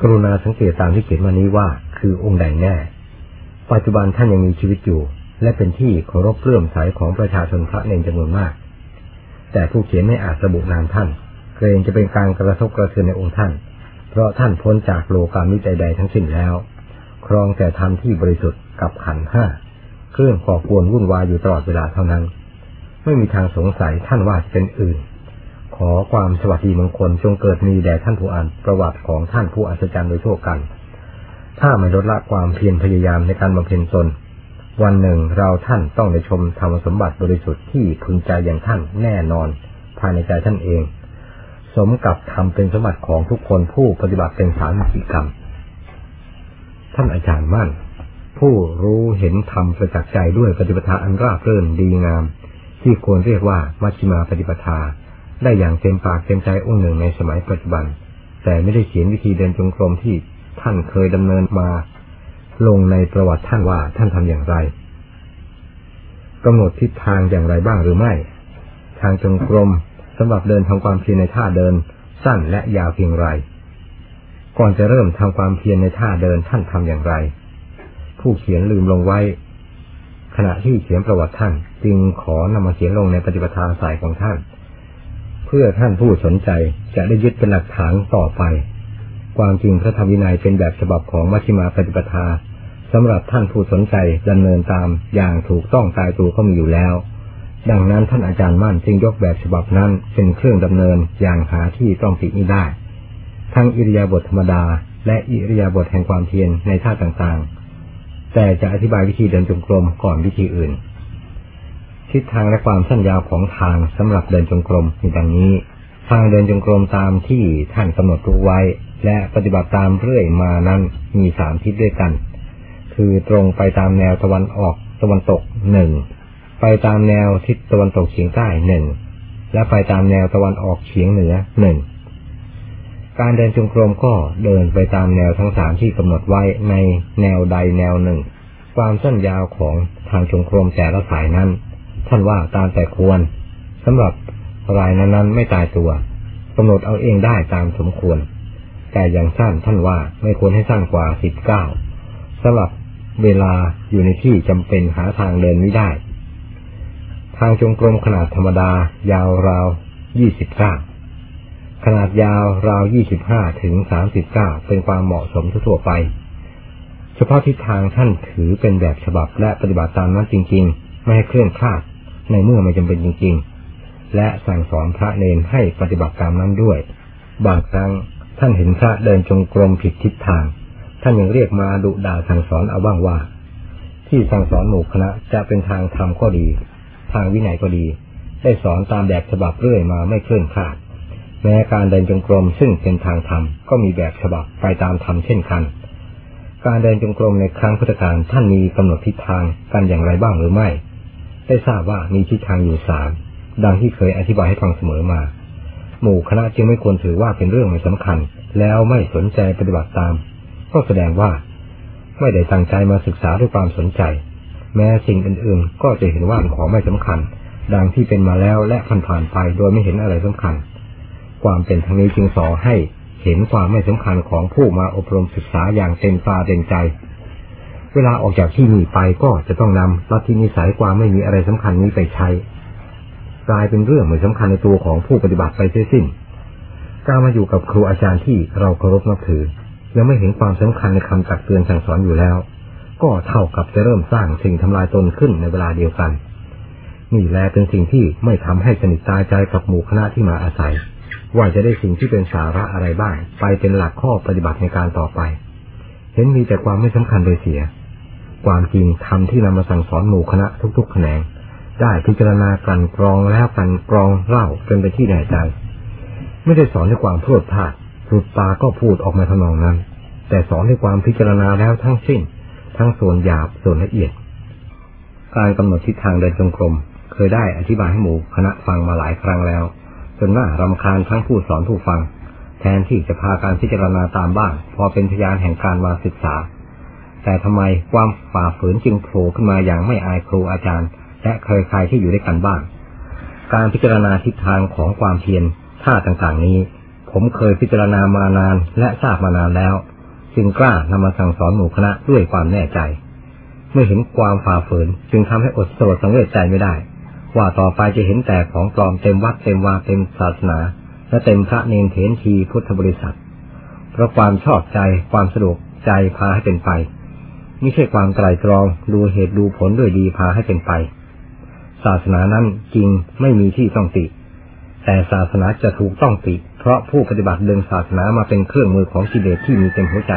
กรุณาสังเกตตามที่เขียนมานี้ว่า คือองค์ใดแน่ ปัจจุบันท่านยังมีชีวิตอยู่ และเป็นที่เคารพเลื่อมใสของประชาชนพระเนรจำนวนมาก แต่ผู้เขียนไม่อาจระบุนามท่านเกรงจะเป็นการกระทบกระเทือนในองค์ท่าน เพราะท่านพ้นจากโลกามิใจใดทั้งสิ้นแล้ว ครองแต่ธรรมที่บริสุทธิ์กับขันห้าเครื่องก่อกวนวุ่นวายอยู่ตลอดเวลาเท่านั้น ไม่มีทางสงสัยท่านว่าจะเป็นอื่น ขอความสวัสดีมงคลจงเกิดมีแด่ท่านผู้อ่านประวัติของท่านผู้อัศจรรย์โดยทั่วกัน ถ้าไม่ลดละความเพียรพยายามในการบำเพ็ญตน วันหนึ่งเราท่านต้องได้ชมธรรมสมบัติบริสุทธิ์ที่พึงใจอย่างท่านแน่นอน ภายในใจท่านเอง สมกับทำเป็นสมบัติของทุกคนผู้ปฏิบัติเป็นสารมิกรรม ท่านอาจารย์มั่น ผู้รู้เห็นธรรมประจักษ์ใจด้วยปฏิปทาอันราบรื่นดีงาม ที่ควรเรียกว่ามัชฌิมาปฏิปทา ได้อย่างเต็มปากเต็มใจองค์หนึ่งในสมัยปัจจุบัน แต่ไม่ได้เขียนวิธีเดินจงกรมที่ท่านเคยดำเนินมา ลงในประวัติท่านว่าท่านทำอย่างไรกำหนดทิศทางอย่างไรบ้างหรือไม่ ทางจงกรม สำหรับเดินทำความเพียรในท่าเดิน สั้นและยาวเพียงไร ก่อนจะเริ่มทำความเพียรในท่าเดินท่านทำอย่างไร ผู้เขียนลืมลงไว้ ขณะที่เขียนประวัติท่าน จึงขอนำมาเขียนลงในปฏิปทาสายของท่าน เพื่อท่านผู้สนใจจะได้ยึดเป็นหลักฐานต่อไป ความจริงพระธรรมวินัยเป็นแบบฉบับของมัชฌิมาปฏิปทาสำหรับท่านผู้สนใจดำเนินตามอย่างถูกต้องตายตัวก็มีอยู่แล้ว ดังนั้นท่านอาจารย์มั่นจึงยกแบบฉบับนั้นเป็นเครื่องดำเนินอย่างหาที่ต้องติไม่ได้ ทั้งอิริยาบถธรรมดา และอิริยาบถแห่งความเพียรในท่าต่างๆ แต่จะอธิบายวิธีเดินจงกรมก่อนวิธีอื่น ทิศทางและความสั้นยาวของทางสำหรับเดินจงกรมมีดังนี้ ทางเดินจงกรมตามที่ท่านกำหนดรู้ไว้ และปฏิบัติตามเรื่อยมานั้นมีสามทิศด้วยกัน คือตรงไปตามแนวตะวันออกตะวันตกหนึ่ง ไปตามแนวทิศตะวันตกเฉียงใต้หนึ่งและไปตามแนวตะวันออกเฉียงเหนือหนึ่งการเดินจงกรมก็เดินไปตามแนวทั้งสามที่กำหนดไว้ในแนวใดแนวหนึ่ง ความสั้นยาวของทางจงกรมแต่ละสายนั้น ท่านว่าตามแต่ควรสำหรับรายนั้นๆไม่ตายตัวกำหนดเอาเองได้ตามสมควร แต่อย่างสั้นท่านว่าไม่ควรให้สั้นกว่าสิบเก้าสำหรับเวลาอยู่ในที่จำเป็นหาทางเดินไม่ได้ ทางจงกรมขนาดธรรมดา ยาวราวยี่สิบเก้าขนาดยาวราวยี่สิบห้าถึงสามสิบเก้าเป็นความเหมาะสมทั่วไป เฉพาะทิศทางท่านถือเป็นแบบฉบับและปฏิบัติตามนั้นจริง ๆ ไม่ให้เคลื่อนคลาดในเมื่อไม่จำเป็นจริง ๆ และสั่งสอนพระเนนให้ปฏิบัติตามนั้นด้วย บางครั้งท่านเห็นพระเดินจงกรมผิดทิศทาง ท่านยังเรียกมาดุด่าสั่งสอนเอาบ้างว่า ที่สั่งสอนหมู่คณะจะเป็นทางธรรมก็ดี ทางวินัยก็ดี ได้สอนตามแบบฉบับเรื่อยมาไม่เคลื่อนคลาด แม้การเดินจงกรมซึ่งเป็นทางธรรมก็มีแบบฉบับไปตามธรรมเช่นกัน การเดินจงกรมในครั้งพุทธกาลท่านมีกำหนดทิศทางกันอย่างไรบ้างหรือไม่ ได้ทราบว่ามีทิศทางอยู่สามดังที่เคยอธิบายให้ฟังเสมอมา หมู่คณะจึงไม่ควรถือว่าเป็นเรื่องไม่สำคัญ แล้วไม่สนใจปฏิบัติตาม ก็แสดงว่า ไม่ได้ตั้งใจมาศึกษาด้วยความสนใจ แม้สิ่งอื่นๆ ก็จะเห็นว่าเป็นของไม่สำคัญ ดังที่เป็นมาแล้วและผ่านๆไปโดยไม่เห็นอะไรสำคัญ ความเป็นทางนี้จึงสอให้เห็นความไม่สำคัญของผู้มาอบรมศึกษาอย่างเต็มตาเต็มใจ เวลาออกจากที่นี่ไปก็จะต้องนำลัทธินิสัยความไม่มีอะไรสำคัญนี้ไปใช้กลายเป็นเรื่องไม่สำคัญในตัวของผู้ปฏิบัติไปเสียสิ้น การมาอยู่กับครูอาจารย์ที่เราเคารพนับถือ ยังไม่เห็นความสำคัญในคำตักเตือนสั่งสอนอยู่แล้ว ก็เท่ากับจะเริ่มสร้างสิ่งทำลายตนขึ้นในเวลาเดียวกัน นี่แลเป็นสิ่งที่ไม่ทำให้สนิทตายใจกับหมู่คณะที่มาอาศัย ว่าจะได้สิ่งที่เป็นสาระอะไรบ้าง ไปเป็นหลักข้อปฏิบัติในการต่อไป เห็นมีแต่ความไม่สำคัญโดยเสีย ความจริงธรรมที่นำมาสั่งสอนหมู่คณะทุกๆแขนง ได้พิจารณากันกรองแล้วกันกรองเล่าจนเป็นที่แน่ใจ ไม่ได้สอนด้วยความพรวดพลาดสุดปาก็พูดออกมาทำนองนั้น แต่สอนด้วยความพิจารณาแล้วทั้งสิ้น ทั้งส่วนหยาบส่วนละเอียด การกำหนดทิศทางเดินจงกรม เคยได้อธิบายให้หมู่คณะฟังมาหลายครั้งแล้ว จนว่ารำคาญทั้งผู้สอนผู้ฟัง แทนที่จะพาการพิจารณาตามบ้างพอเป็นพยานแห่งการมาศึกษา แต่ทำไมความฝ่าฝืนจึงโผล่ขึ้นมาอย่างไม่อายครูอาจารย์ และเคยใครที่อยู่ด้วยกันบ้าง การพิจารณาทิศทางของความเพียรท่าต่างๆนี้ ผมเคยพิจารณามานานและทราบมานานแล้ว จึงกล้านำมาสั่งสอนหมู่คณะด้วยความแน่ใจ เมื่อเห็นความฝ่าฝืนจึงทำให้อดโศกสังเวชใจไม่ได้ ว่าต่อไปจะเห็นแต่ของปลอมเต็มวัดเต็มวาเต็มศาสนา และเต็มพระเนนเถนทีพุทธบริษัท เพราะความชอบใจความสะดวกใจพาให้เป็นไปไม่ใช่ความไตรตรองดูเหตุดูผลด้วยดีพาให้เป็นไป ศาสนานั้นจริงไม่มีที่ต้องติ แต่ศาสนาจะถูกต้องติ เพราะผู้ปฏิบัติเดินศาสนามาเป็นเครื่องมือของกิเลสที่มีเต็มหัวใจ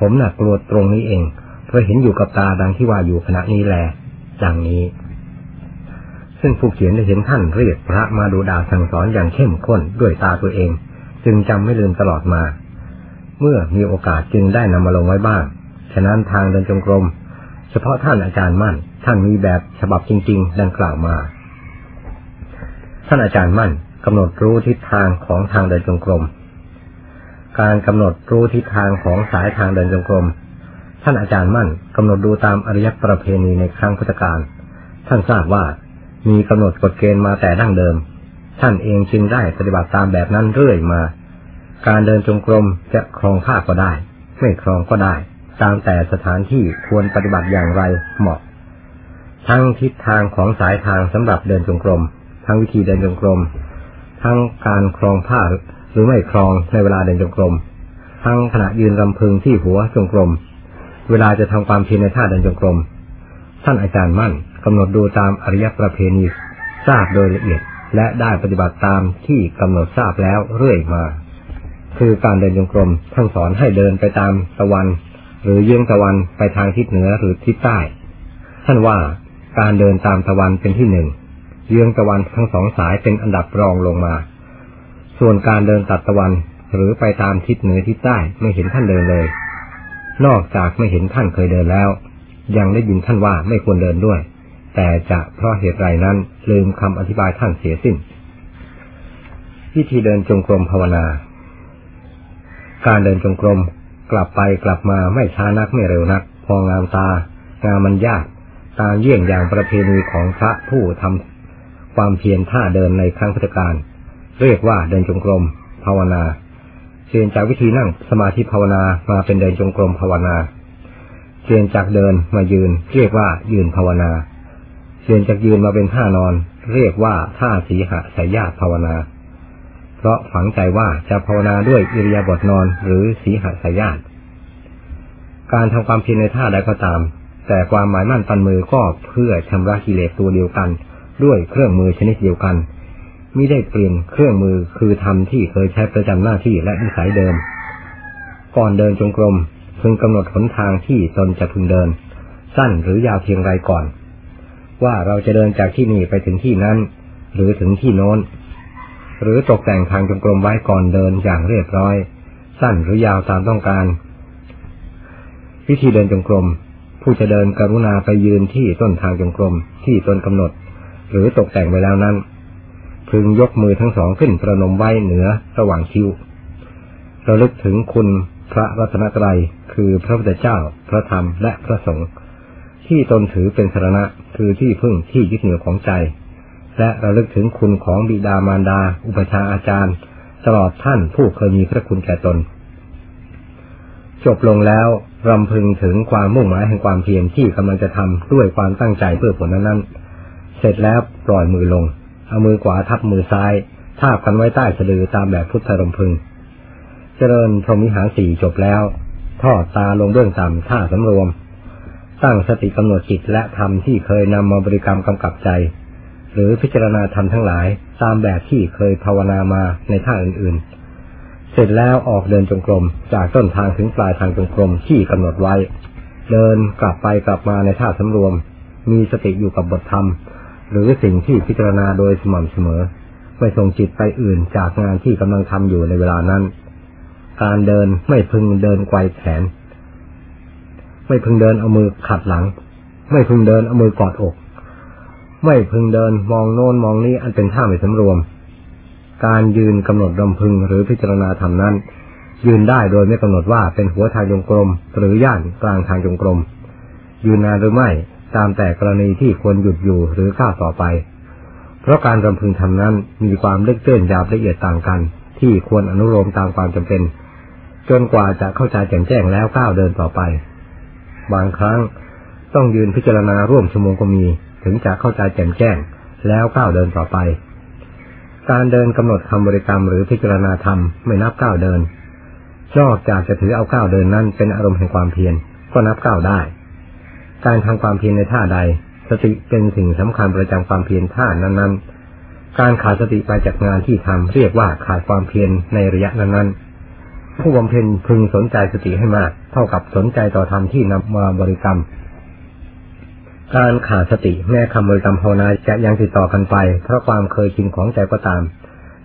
ผมน่ะกลัวตรงนี้เอง เพราะเห็นอยู่กับตาดังที่ว่าอยู่ขณะนี้แลดังนี้ ซึ่งผู้เขียนได้เห็นท่านเรียกพระมาดูดาสั่งสอนอย่างเข้มข้นด้วยตาตัวเอง จึงจำไม่ลืมตลอดมา เมื่อมีโอกาสจึงได้นำมาลงไว้บ้าง ฉะนั้นทางเดินจงกรม เฉพาะท่านอาจารย์มั่น ท่านมีแบบฉบับจริง ๆ ดังกล่าวมา ท่านอาจารย์มั่น กำหนดรู้ทิศทางของทางเดินจงกรม การกำหนดรู้ทิศทางของสายทางเดินจงกรม ท่านอาจารย์มั่นกำหนดดูตามอริยประเพณีในครั้งพุทธกาล ท่านทราบว่ามีกำหนดกฎเกณฑ์มาแต่ดั้งเดิม ท่านเองจึงได้ปฏิบัติตามแบบนั้นเรื่อยมา การเดินจงกรมจะครองผ้าก็ได้ ไม่ครองก็ได้ ตามแต่สถานที่ควรปฏิบัติอย่างไรเหมาะ ทั้งทิศทางของสายทางสำหรับเดินจงกรม ทั้งวิธีเดินจงกรม ทั้งการครองผ้าหรือไม่ครองในเวลาเดินจงกรม ทั้งขณะยืนรำพึงที่หัวจงกรม เวลาจะทำความเพียรในท่าเดินจงกรม ท่านอาจารย์มั่นกำหนดดูตามอริยประเพณีทราบโดยละเอียดและได้ปฏิบัติตามที่กำหนดทราบแล้วเรื่อยมา คือการเดินจงกรมท่านสอนให้เดินไปตามตะวัน หรือเยื้องตะวันไปทางทิศเหนือหรือทิศใต้ ท่านว่าการเดินตามตะวันเป็นที่หนึ่ง เยื้องตะวันทั้งสองสายเป็นอันดับรองลงมา ส่วนการเดินตัดตะวันหรือไปตามทิศเหนือทิศใต้ไม่เห็นท่านเดินเลย นอกจากไม่เห็นท่านเคยเดินแล้ว ยังได้ยินท่านว่าไม่ควรเดินด้วย แต่จะเพราะเหตุไรนั้นลืมคำอธิบายท่านเสียสิ้นวิธีเดินจงกรมภาวนา การเดินจงกรมกลับไปกลับมาไม่ช้านักไม่เร็วนัก พองามตางามมันยากตามเยี่ยงอย่างประเพณีของพระผู้ทำ ความเพียรท่าเดินในครั้งพุทธกาลเรียกว่าเดินจงกรมภาวนาเปลี่ยนจากวิธีนั่งสมาธิภาวนามาเป็นเดินจงกรมภาวนาเปลี่ยนจากเดินมายืน เรียกว่ายืนภาวนาเปลี่ยนจากยืนมาเป็นท่านอน เรียกว่าท่าสีหะสายญาภาวนา เพราะฝังใจว่าจะภาวนาด้วยอิริยาบถนอนหรือสีหสายาตการทำความเพียรในท่าใดก็ตาม แต่ความหมายมั่นปันมือก็เพื่อชำระกิเลสตัวเดียวกัน ด้วยเครื่องมือชนิดเดียวกันมิได้เปลี่ยนเครื่องมือคือทำที่เคยใช้ประจำหน้าที่และนิสัยเดิม ก่อนเดินจงกรมพึงกำหนดหนทางที่ตนจะพึงเดิน สั้นหรือยาวเพียงไรก่อน ว่าเราจะเดินจากที่นี่ไปถึงที่นั้น หรือถึงที่โน้น หรือตกแต่งทางจงกรมไว้ก่อนเดินอย่างเรียบร้อย สั้นหรือยาวตามต้องการ วิธีเดินจงกรมผู้จะเดินกรุณาไปยืนที่ต้นทางจงกรมที่ตนกำหนด หรือตกแต่งไว้แล้วนั้น พึงยกมือทั้งสองขึ้นประนมไว้เหนือระหว่างคิ้วระลึกถึงคุณพระรัตนตรัยคือพระพุทธเจ้า พระธรรมและพระสงฆ์ที่ตนถือเป็นสรณะคือที่พึ่งที่ยึดเหนี่ยวของใจ และระลึกถึงคุณของบิดามารดา อุปชาอาจารย์ ตลอดท่านผู้เคยมีพระคุณแก่ตน จบลงแล้วรำพึงถึงความมุ่งหมายแห่งความเพียรที่กำลังจะทำด้วยความตั้งใจเพื่อผลนั้น เสร็จแล้วปล่อยมือลง เอามือขวาทับมือซ้าย ทาบกันไว้ใต้สะดือตามแบบพุทธรมพึง เจริญพรหมิหารสี่จบแล้ว ทอดตาลงเบื้องต่ำท่าสำรวม ตั้งสติกำหนดจิตและธรรมที่เคยนำมาบริกรรมกำกับใจ หรือพิจารณาธรรมทั้งหลายตามแบบที่เคยภาวนามาในท่าอื่นๆ เสร็จแล้วออกเดินจงกรมจากต้นทางถึงปลายทางจงกรมที่กำหนดไว้ เดินกลับไปกลับมาในท่าสำรวม มีสติอยู่กับบทธรรม หรือสิ่งที่พิจารณาโดยสม่ำเสมอ ไม่ส่งจิตไปอื่นจากงานที่กำลังทำอยู่ในเวลานั้น การเดินไม่พึงเดินไกวแขน ไม่พึงเดินเอามือขัดหลัง ไม่พึงเดินเอามือกอดอก ไม่พึงเดินมองโน้นมองนี้อันเป็นท่าไม่สำรวม การยืนกำหนดรำพึงหรือพิจารณาธรรมนั้น ยืนได้โดยไม่กำหนดว่าเป็นหัวทางจงกรม หรือย่านกลางทางจงกรมยืนนานหรือไม่ ตามแต่กรณีที่ควรหยุดอยู่หรือก้าวต่อไป เพราะการรำพึงทำนั้นมีความเล็กเต้นยาวละเอียดต่างกัน ที่ควรอนุโลมตามความจำเป็น จนกว่าจะเข้าใจแจ่มแจ้งแล้วก้าวเดินต่อไป บางครั้งต้องยืนพิจารณาร่วมชั่วโมงก็มี ถึงจะเข้าใจแจ่มแจ้ง แล้วก้าวเดินต่อไป การเดินกำหนดคำบริกรรมหรือพิจารณาธรรมไม่นับก้าวเดินนอกจากจะถือเอาก้าวเดินนั้นเป็นอารมณ์แห่งความเพียรก็นับก้าวได้ การทำความเพียรในท่าใด สติเป็นสิ่งสำคัญประจำความเพียรท่านั้นๆ การขาดสติไปจากงานที่ทำเรียกว่าขาดความเพียรในระยะนั้นๆ ผู้บำเพ็ญพึงสนใจสติให้มาก เท่ากับสนใจต่อธรรมที่นำมาบริกรรม การขาดสติแม้คำบริกรรมภาวนาจะยังติดต่อกันไป เพราะความเคยชินของใจก็ตาม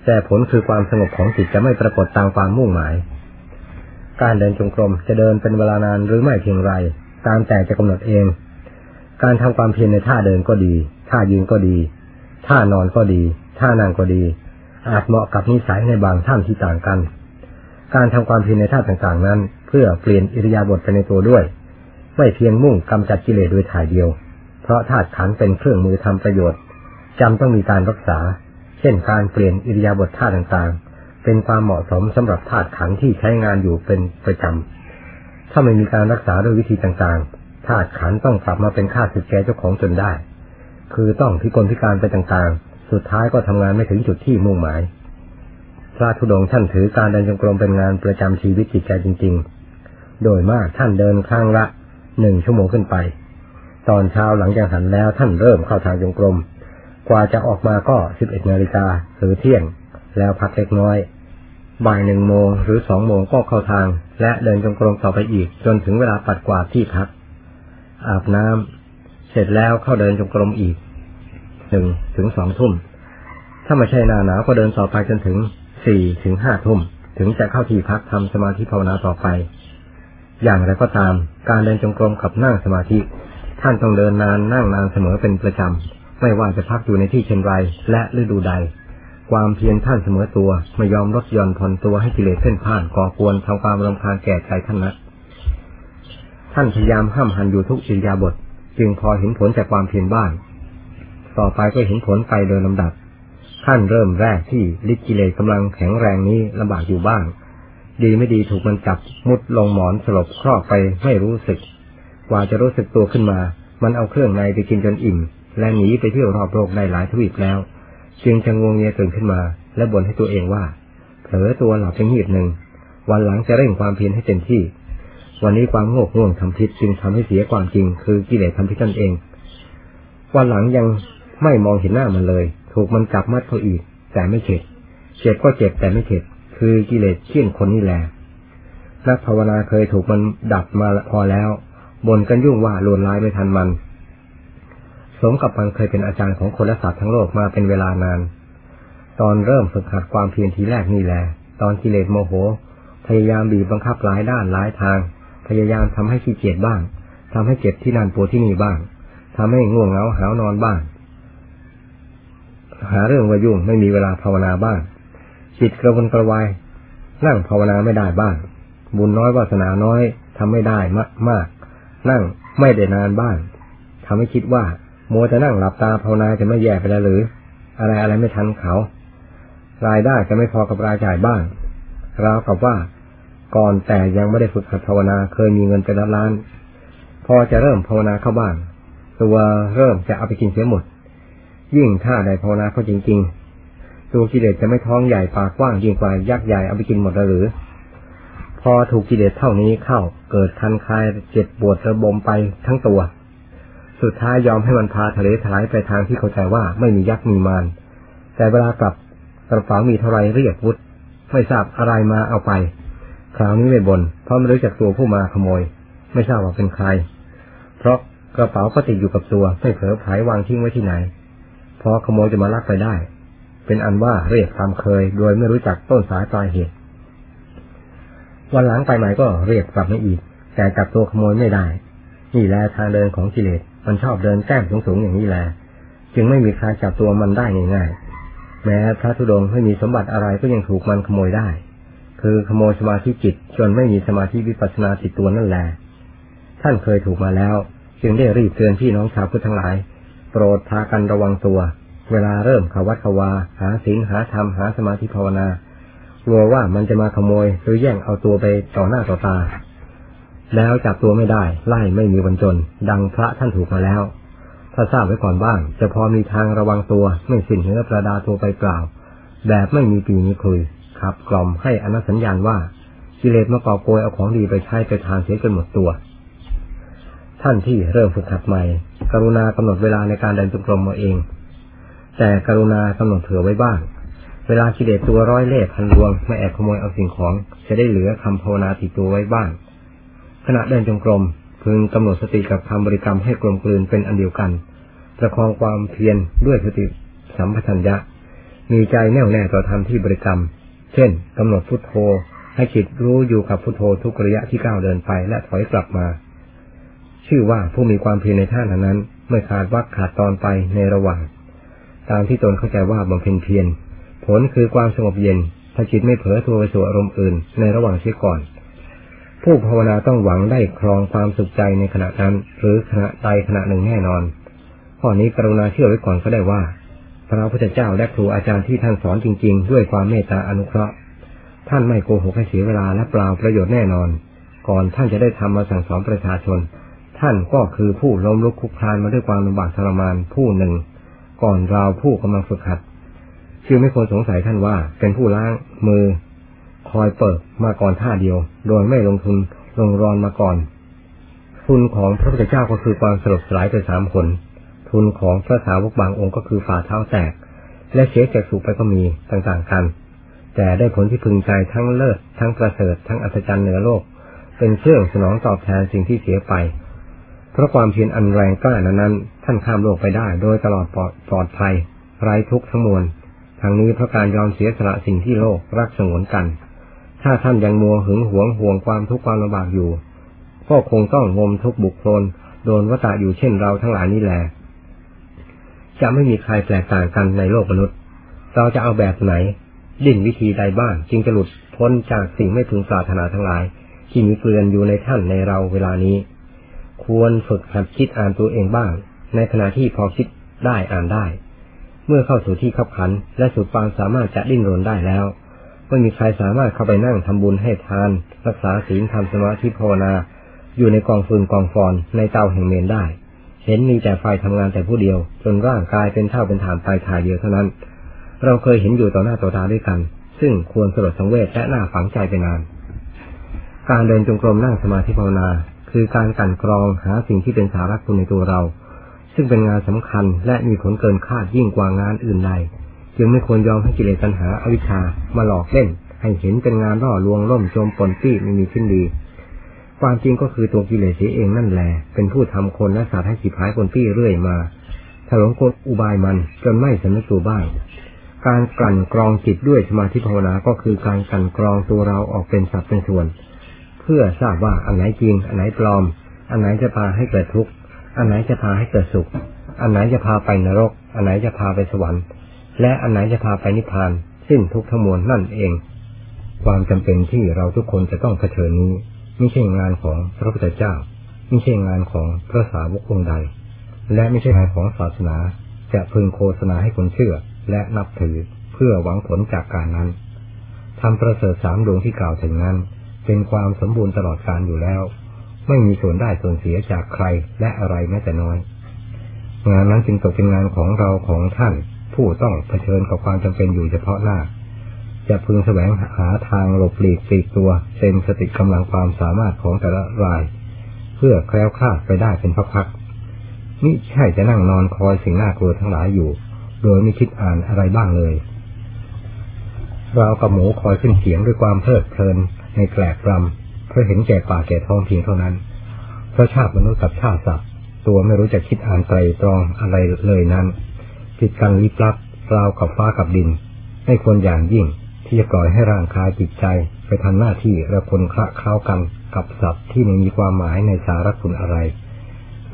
แต่ผลคือความสงบของจิตจะไม่ปรากฏตามความมุ่งหมาย การเดินจงกรมจะเดินเป็นเวลานานหรือไม่เพียงไร ตามแต่จะกำหนดเอง การทำความเพียรในท่าเดินก็ดี ท่ายืนก็ดี ท่านอนก็ดี ท่านั่งก็ดี อาจเหมาะกับนิสัยในบางท่านที่ต่างกัน การทำความเพียรในท่าต่างๆนั้น เพื่อเปลี่ยนอิริยาบถไปในตัวด้วย ไม่เพียงมุ่งกำจัดกิเลสโดยถ่ายเดียว เพราะธาตุขันเป็นเครื่องมือทำประโยชน์จำต้องมีการรักษา เช่น การเปลี่ยนอิริยาบถท่าต่างๆ เป็นความเหมาะสมสำหรับธาตุขันที่ใช้งานอยู่เป็นประจำ ถ้าไม่มีการรักษาด้วยวิธีต่างๆธาตุขันต้องกลับมาเป็นข้าศึกแก่เจ้าของจนได้ คือต้องพิกลพิการไปต่างๆ สุดท้ายก็ทำงานไม่ถึงจุดที่มุ่งหมาย พระธุดงค์ท่านถือการเดินจงกรมเป็นงานประจำชีวิตจิตใจจริง ๆ โดยมากท่านเดินข้างละหนึ่งชั่วโมงขึ้นไป ตอนเช้าหลังจากหันแล้วท่านเริ่มเข้าทางจงกรม กว่าจะออกมาก็สิบเอ็ดนาฬิกาหรือเที่ยง แล้วพักเล็กน้อย บ่ายหนึ่งโมงหรือสองโมงก็เข้าทาง และเดินจงกรมต่อไปอีก จนถึงเวลาปัดกวาดที่พัก อาบน้ำเสร็จแล้วเข้าเดินจงกรมอีกหนึ่งถึงสองทุ่ม ถ้าไม่ใช่หน้าหนาวก็เดินต่อไปจนถึงสี่ถึงห้าทุ่ม ถึงจะเข้าที่พักทำสมาธิภาวนาต่อไป อย่างไรก็ตาม การเดินจงกรมกับนั่งสมาธิ ท่านต้องเดินนานนั่งนานเสมอเป็นประจำไม่ว่าจะพักอยู่ในที่เช่นไรและฤดูใด ความเพียรท่านเสมอตัวไม่ยอมลดหย่อนผ่อนตัวให้กิเลสเส้นผ่านก่อกวนทำความรำคาญแก่ใจท่านนะท่านพยายามห้ามหันอยู่ทุกอิริยาบถจึงพอเห็นผลจากความเพียรบ้างต่อไปก็เห็นผลไปโดยลำดับขั้นเริ่มแรกที่ลิกิเลสกำลังแข็งแรงนี้ลำบากอยู่บ้าง ดีไม่ดีถูกมันจับมุดลงหมอนสลบครอบไปไม่รู้สึก กว่าจะรู้สึกตัวขึ้นมา มันเอาเครื่องในไปกินจนอิ่ม และหนีไปเที่ยวรอบโลกได้หลายทวีปแล้ว จึงจะงวงเงียตื่นขึ้นมา และบ่นให้ตัวเองว่าเผลอตัวหลับเพียงหีบหนึ่ง วันหลังจะเร่งความเพียรให้เต็มที่ วันนี้ความโง่ง่วงทำพิษจึงทำให้เสียความจริง คือกิเลสทำพิษนั่นเอง วันหลังยังไม่มองเห็นหน้ามันเลย ถูกมันจับมัดเขาอีก แต่ไม่เข็ดเจ็บก็เจ็บแต่ไม่เข็ดคือกิเลสเชี่ยนคนนี่แหละนักภาวนาเคยถูกมันดับมาพอแล้วบ่นกันยุ่งว่าลวนลายไม่ทันมัน สมกับมันเคยเป็นอาจารย์ของคนและสัตว์ทั้งโลกมาเป็นเวลานาน ตอนเริ่มฝึกหัดความเพียรทีแรกนี่แหละ ตอนกิเลสโมโห พยายามบีบบังคับหลายด้านหลายทาง พยายามทำให้ขี้เกียจบ้างทำให้เจ็บที่นั่นปวดที่นี่บ้างทำให้ง่วงเหงาหาวนอนบ้าง หาเรื่องวายุ่งไม่มีเวลาภาวนาบ้างจิตกระวนกระวาย นั่งภาวนาไม่ได้บ้าง บุญน้อยวาสนาน้อยทำไม่ได้มากมาก นั่งไม่ได้นานบ้างทำให้คิดว่า มัวจะนั่งหลับตาภาวนาจะไม่แย่ไปแล้วหรือ อะไรอะไรไม่ทันเขา รายได้จะไม่พอกับรายจ่ายบ้างราวกับว่า ก่อนแต่ยังไม่ได้ฝึกหัดภาวนาเคยมีเงินเป็นล้านพอจะเริ่มภาวนาเข้าบ้างตัวเริ่มจะเอาไปกินเสียหมด ยิ่งถ้าได้ภาวนาเข้าจริง ๆ ตัวกิเลสจะไม่ท้องใหญ่ปากกว้างยิ่งกว่ายักษ์ใหญ่เอาไปกินหมดหรือ พอถูกกิเลสเท่านี้เข้าเกิดคันคายเจ็บปวดระบมไปทั้งตัว สุดท้ายยอมให้มันพาทะเลถลายไปทางที่เข้าใจว่าไม่มียักษ์มีมาร แต่เวลากลับกระเป๋ามีเท่าไรเรียกวุฒไม่ทราบอะไรมาเอาไป คราวนี้ไม่บนเพราะไม่รู้จักตัวผู้มาขโมย ไม่ทราบว่าเป็นใคร เพราะกระเป๋าก็ติดอยู่กับตัวไม่เผลอไผวางทิ้งไว้ที่ไหน พอขโมยจะมาลักไปได้ เป็นอันว่าเรียกตามเคย โดยไม่รู้จักต้นสายปลายเหตุ วันหลังไปใหม่ก็เรียกกลับมาอีก แต่จับตัวขโมยไม่ได้ นี่แหละทางเดินของกิเลส มันชอบเดินแก้มสูงๆอย่างนี้แหละจึงไม่มีใครจับตัวมันได้ง่ายๆแม้พระธุดงค์ไม่มีสมบัติอะไรก็ยังถูกมันขโมยได้ คือขโมยสมาธิจิตจนไม่มีสมาธิวิปัสสนาติดตัวนั่นแหละท่านเคยถูกมาแล้ว จึงได้รีบเตือนพี่น้องชาวพุทธทั้งหลาย โปรดพากันระวังตัว เวลาเริ่มขวัดขวา หาศีลหาธรรมหาสมาธิภาวนากลัวว่ามันจะมาขโมยหรือแย่งเอาตัวไปต่อหน้าต่อตา แล้วจับตัวไม่ได้ไล่ไม่มีวันจน ดังพระท่านถูกมาแล้ว ถ้าทราบไว้ก่อนบ้าง จะพอมีทางระวังตัวไม่สิ้นเนื้อประดาตัวไปเปล่า แบบไม่มีปีมีคุยขับกล่อมให้อนัสัญญาณว่ากิเลสมากอบโกยเอาของดีไปใช้ไปทานเสียจนหมดตัว ท่านที่เริ่มฝึกหัดใหม่ กรุณากำหนดเวลาในการเดินจงกรมมาเอง แต่กรุณากำหนดเผื่อไว้บ้าง เวลากิเลสตัวร้อยเล่พันดวงไม่แอบขโมยเอาสิ่งของ จะได้เหลือคำภาวนาติดตัวไว้บ้าง ขณะเดินจงกรมพึงกำหนดสติกับคำบริกรรมให้กลมกลืนเป็นอันเดียวกัน ประคองความเพียรด้วยสติสัมปชัญญะ มีใจแน่วแน่ต่อธรรมที่บริกรรม เช่นกำหนดพุทโธ ให้จิตรู้อยู่กับพุทโธทุกระยะที่ก้าวเดินไปและถอยกลับมา ชื่อว่าผู้มีความเพียรในท่านนั้นไม่ขาดวักขาดตอนไปในระหว่าง ตามที่ตนเข้าใจว่าบำเพ็ญเพียรผลคือความสงบเย็นถ้าจิตไม่เผลอตัวไปสู่อารมณ์อื่น ในระหว่างเสียก่อน ผู้ภาวนาต้องหวังได้ครองความสุขใจในขณะนั้น หรือขณะใดขณะหนึ่งแน่นอน ข้อนี้กรุณาเชื่อไว้ก่อนก็ได้ว่า พระพุทธเจ้าและครูอาจารย์ที่ท่านสอนจริง ๆ ด้วยความเมตตาอนุเคราะห์ ท่านไม่โกหกให้เสียเวลาและเปล่าประโยชน์แน่นอน ก่อนท่านจะได้ทำมาสั่งสอนประชาชน ท่านก็คือผู้ล้มลุกคุกคลานมาด้วยความลำบากทรมานผู้หนึ่ง ก่อนเราผู้กำลังฝึกหัดจึงไม่ควรสงสัยท่านว่าเป็นผู้ล้างมือ คอยเปิดมาก่อนท่าเดียว โดยไม่ลงทุนลงรอนมาก่อน ทุนของพระพุทธเจ้าก็คือความสลบสลายไปสามผลทุนของพระสาวกบางองค์ก็คือฝ่าเท้าแตก และเสียแกสุไปก็มีต่างๆกัน แต่ได้ผลที่พึงใจทั้งเลิศทั้งประเสริฐทั้งอัศจรรย์เหนือโลก เป็นเครื่องสนองตอบแทนสิ่งที่เสียไป เพราะความเพียรอันแรงกล้านั้นท่านข้ามโลกไปได้ โดยตลอดปลอดภัยไร้ทุกข์ทั้งมวลทางนี้เพราะการยอมเสียสละสิ่งที่โลกรักสงวนกัน ถ้าท่านยังมัวหึงหวงห่วงความทุกข์ความลำบากอยู่ ก็คงต้องงมทุกบุคคลโดนวตาอยู่เช่นเราทั้งหลายนี่แหละจะไม่มีใครแตกต่างกันในโลกมนุษย์ เราจะเอาแบบไหน ดิ้นวิธีใดบ้างจึงจะหลุดพ้นจากสิ่งไม่ถึงปรารถนาทั้งหลาย ที่มีเกลือนอยู่ในท่านในเราเวลานี้ ควรฝึกหัดคิดอ่านตัวเองบ้าง ในขณะที่พอคิดได้อ่านได้ เมื่อเข้าสู่ที่ขับขันและสุดความสามารถจะดิ้นรนได้แล้ว ไม่มีใครสามารถเข้าไปนั่งทำบุญให้ทาน รักษาศีลทำสมาธิภาวนา อยู่ในกองฟืนกองฟอนในเตาแห่งเมนได้ เห็นมีแต่ไฟทำงานแต่ผู้เดียว จนร่างกายเป็นเท่าเป็นฐานไฟถ่ายเดียวเท่านั้น เราเคยเห็นอยู่ต่อหน้าต่อตาด้วยกัน ซึ่งควรสลดสังเวชและน่าฝังใจไปนาน การเดินจงกรมนั่งสมาธิภาวนา คือการกันกรองหาสิ่งที่เป็นสาระคุณในตัวเรา ซึ่งเป็นงานสำคัญและมีผลเกินคาดยิ่งกว่างานอื่นใด จึงไม่ควรยอมให้กิเลสตัณหาอาวิชชามาหลอกเล่น ให้เห็นเป็นงานล่อลวงล่มจมปนปี้ไม่มีขึ้นดี ความจริงก็คือตัวกิเลสเองนั่นแหละเป็นผู้ทำคนและสัตว์ให้สิบหายปนปี้เรื่อยมาถลงกลอุบายมันจนไม่สำนึกตัวบ้าง การกลั่นกรองจิตด้วยสมาธิภาวนาก็คือการกลั่นกรองตัวเราออกเป็นสัดเป็นส่วน เพื่อทราบว่าอันไหนจริง อันไหนปลอม อันไหนจะพาให้เกิดทุกข์ อันไหนจะพาให้เกิดสุข อันไหนจะพาไปนรก อันไหนจะพาไปสวรรค์ และอันไหนจะพาไปนิพพาน สิ้นทุกทมวลนั่นเอง ความจำเป็นที่เราทุกคนจะต้องเผชิญนี้ไม่ใช่งานของพระพุทธเจ้าไม่ใช่งานของพระสาวกองค์ใด และไม่ใช่งานของศาสนา จะพึงโฆษณาให้คนเชื่อ และนับถือเพื่อหวังผลจากการนั้นทำประเสริฐสามดวงที่กล่าวถึงนั้น เป็นความสมบูรณ์ตลอดการอยู่แล้ว ไม่มีส่วนได้ส่วนเสียจากใครและอะไรแม้แต่น้อย งานนั้นจึงตกเป็นงานของเราของท่าน ผู้ต้องเผชิญกับความจำเป็นอยู่เฉพาะหน้า จะพึงแสวงหาทางหลบหลีกปีกตัวเต็มสติกำลังความสามารถของแต่ละราย เพื่อแคล้วคลาดไปได้เป็นพักๆนี่ใช่จะนั่งนอนคอยสิ่งน่ากลัวทั้งหลายอยู่ โดยไม่คิดอ่านอะไรบ้างเลยเรากับหมูคอยขึ้นเสียงด้วยความเพลิดเพลินในแกลกรำเพราะเห็นแก่ป่าแก่ท้องเพียงเท่านั้นเพราะชาติมนุษย์กับชาติสัตว์ตัวไม่รู้จะคิดอ่านไตรตรองอะไรเลยนั้น ผิดกันลิบลับราวกับฟ้ากับดิน ไม่ควรอย่างยิ่ง ที่จะปล่อยให้ร่างกายจิตใจ ไปทำหน้าที่ระคนคละเคล้ากันกับสัตว์ที่ไม่มีความหมายในสารคุณอะไร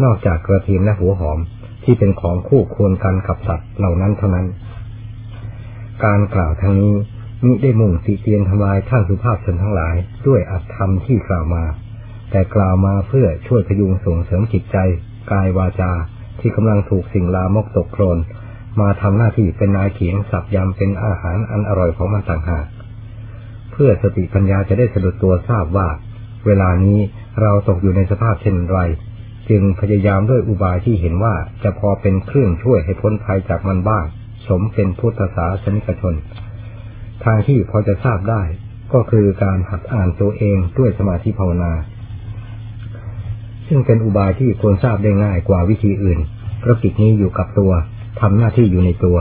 นอกจากกระเทียมและหัวหอมที่เป็นของคู่ควรกันกับสัตว์เหล่านั้นเท่านั้น การกล่าวทั้งนี้มิได้มุ่งติเตียนทำลายท่านสุภาพชนทั้งหลาย ด้วยอัตธรรมที่กล่าวมา แต่กล่าวมาเพื่อช่วยพยุงส่งเสริมจิตใจ กายวาจาที่กำลังถูกสิ่งลามกตกโคลน มาทำหน้าที่เป็นนายเขียงสับยำเป็นอาหารอันอร่อยของมันต่างหาก เพื่อสติปัญญาจะได้สะดุดตัวทราบว่า เวลานี้เราตกอยู่ในสภาพเช่นไร จึงพยายามด้วยอุบายที่เห็นว่าจะพอเป็นเครื่องช่วยให้พ้นภัยจากมันบ้าง สมเป็นพุทธศาสนิกชน ทางที่พอจะทราบได้ ก็คือการหัดอ่านตัวเองด้วยสมาธิภาวนา ซึ่งเป็นอุบายที่ควรทราบได้ง่ายกว่าวิธีอื่นเพราะกิจนี้อยู่กับตัว ทำหน้าที่อยู่ในตัว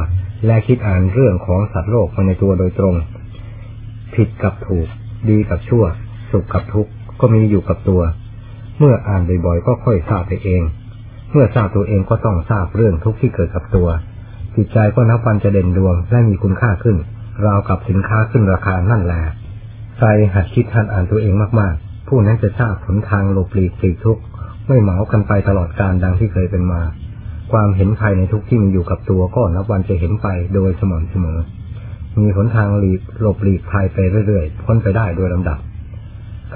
และคิดอ่านเรื่องของสัตว์โลกมายในตัวโดยตรง ผิดกับถูก ดีกับชั่ว สุขกับทุกข์ก็มีอยู่กับตัว เมื่ออ่านบ่อยๆก็ค่อยทราบไปเอง เมื่อทราบตัวเองก็ต้องทราบเรื่องทุกข์ที่เกิดกับตัว จิตใจก็นับวันจะเด่นดวงและมีคุณค่าขึ้น ราวกับสินค้าขึ้นราคานั่นแหละใครหัดคิดหัดอ่านตัวเองมากๆ ผู้นั้นจะทราบผลทางหลบหลีกปลีกทุกข์ไม่เหมากันไปตลอดการดังที่เคยเป็นมา ความเห็นภายในทุกที่มีอยู่กับตัวก็นับวันจะเห็นไปโดยสม่ำเสมอ มีหนทางหลีกหลบหลีกภายไปเรื่อยๆพ้นไปได้โดยลำดับ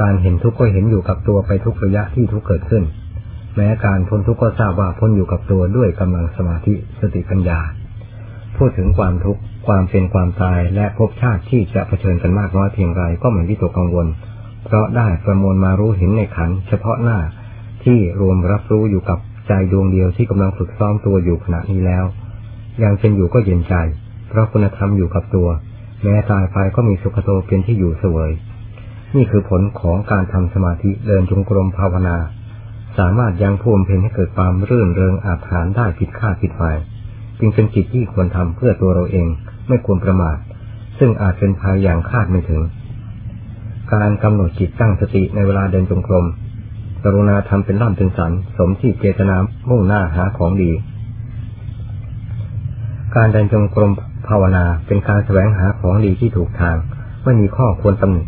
การเห็นทุกข์ก็เห็นอยู่กับตัวไปทุกระยะที่ทุกเกิดขึ้น แม้การพ้นทุกข์ก็ทราบว่าพ้นอยู่กับตัวด้วยกำลังสมาธิสติปัญญา พูดถึงความทุกข์ความเป็นความตายและภพชาติที่จะเผชิญกันมากน้อยเพียงไรก็เหมือนที่ตัวกังวล เพราะได้ประมวลมารู้เห็นในขันเฉพาะหน้าที่รวมรับรู้อยู่กับ ใจดวงเดียวที่กำลังฝึกซ้อมตัวอยู่ขณะนี้แล้ว ยังเป็นอยู่ก็เย็นใจ เพราะคุณธรรมอยู่กับตัว แม้ตายไปก็มีสุขโตเป็นที่อยู่เสวย นี่คือผลของการทำสมาธิเดินจงกรมภาวนา สามารถยังพูมเพนให้เกิดความรื่นเริงอาถรรพ์ได้ผิดคาดผิดหมายจึงเป็นกิจที่ควรทำเพื่อตัวเราเองไม่ควรประมาท ซึ่งอาจเป็นภัยอย่างคาดไม่ถึง การกำหนดจิตตั้งสติในเวลาเดินจงกรม กรุณาทำเป็นล่ำเป็นสัน สมที่เจตนามุ่งหน้าหาของดี การเดินจงกรมภาวนาเป็นการแสวงหาของดีที่ถูกทาง ไม่มีข้อควรตำหนิ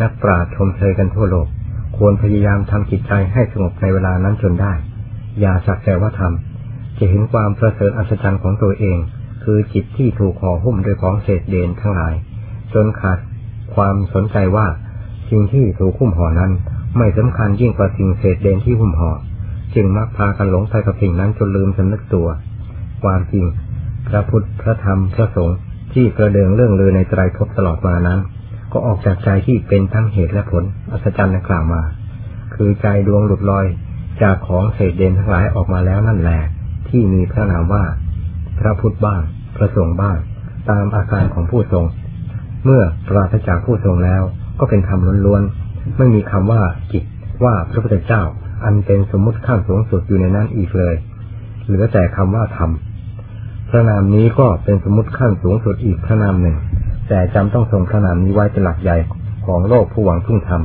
นักปราชญ์ชมเชยกันทั่วโลก ควรพยายามทำจิตใจให้สงบในเวลานั้นจนได้ อย่าสักแต่ว่าทำจะเห็นความประเสริฐอัศจรรย์ของตัวเอง คือจิตที่ถูกห่อหุ้มด้วยของเศษเดนทั้งหลาย จนขาดความสนใจว่าสิ่งที่ถูกหุ้มห่อนั้น ไม่สำคัญยิ่งกว่าสิ่งเศษเดนที่หุ่มห่อจึงมักพากันหลงไปกับสิ่งนั้นจนลืมสำนึกตัว ความจริง พระพุทธพระธรรมพระสงฆ์ที่กระเดิงเรื่องลือในไตรภพตลอดมานั้น ก็ออกจากใจที่เป็นทั้งเหตุและผล อัศจรรย์นักล่าวมา คือใจดวงหลุดลอยจากของเศษเดนทั้งหลายออกมาแล้วนั่นแหละที่มีพระนามว่า พระพุทธบ้าง พระสงฆ์บ้าง ตามอาการของผู้ทรง เมื่อปราศจากผู้ทรงแล้วก็เป็นธรรมล้วน ไม่มีคำว่าจิตว่าพระพุทธเจ้า อันเป็นสมมุติขั้นสูงสุดอยู่ในนั้นอีกเลย เหลือแต่คำว่าธรรมพระนามนี้ก็เป็นสมมติขั้นสูงสุดอีกพระนามหนึ่ง แต่จำต้องทรงพระนามนี้ไว้เป็นหลักใหญ่ของโลกผู้หวังพึ่งธรรม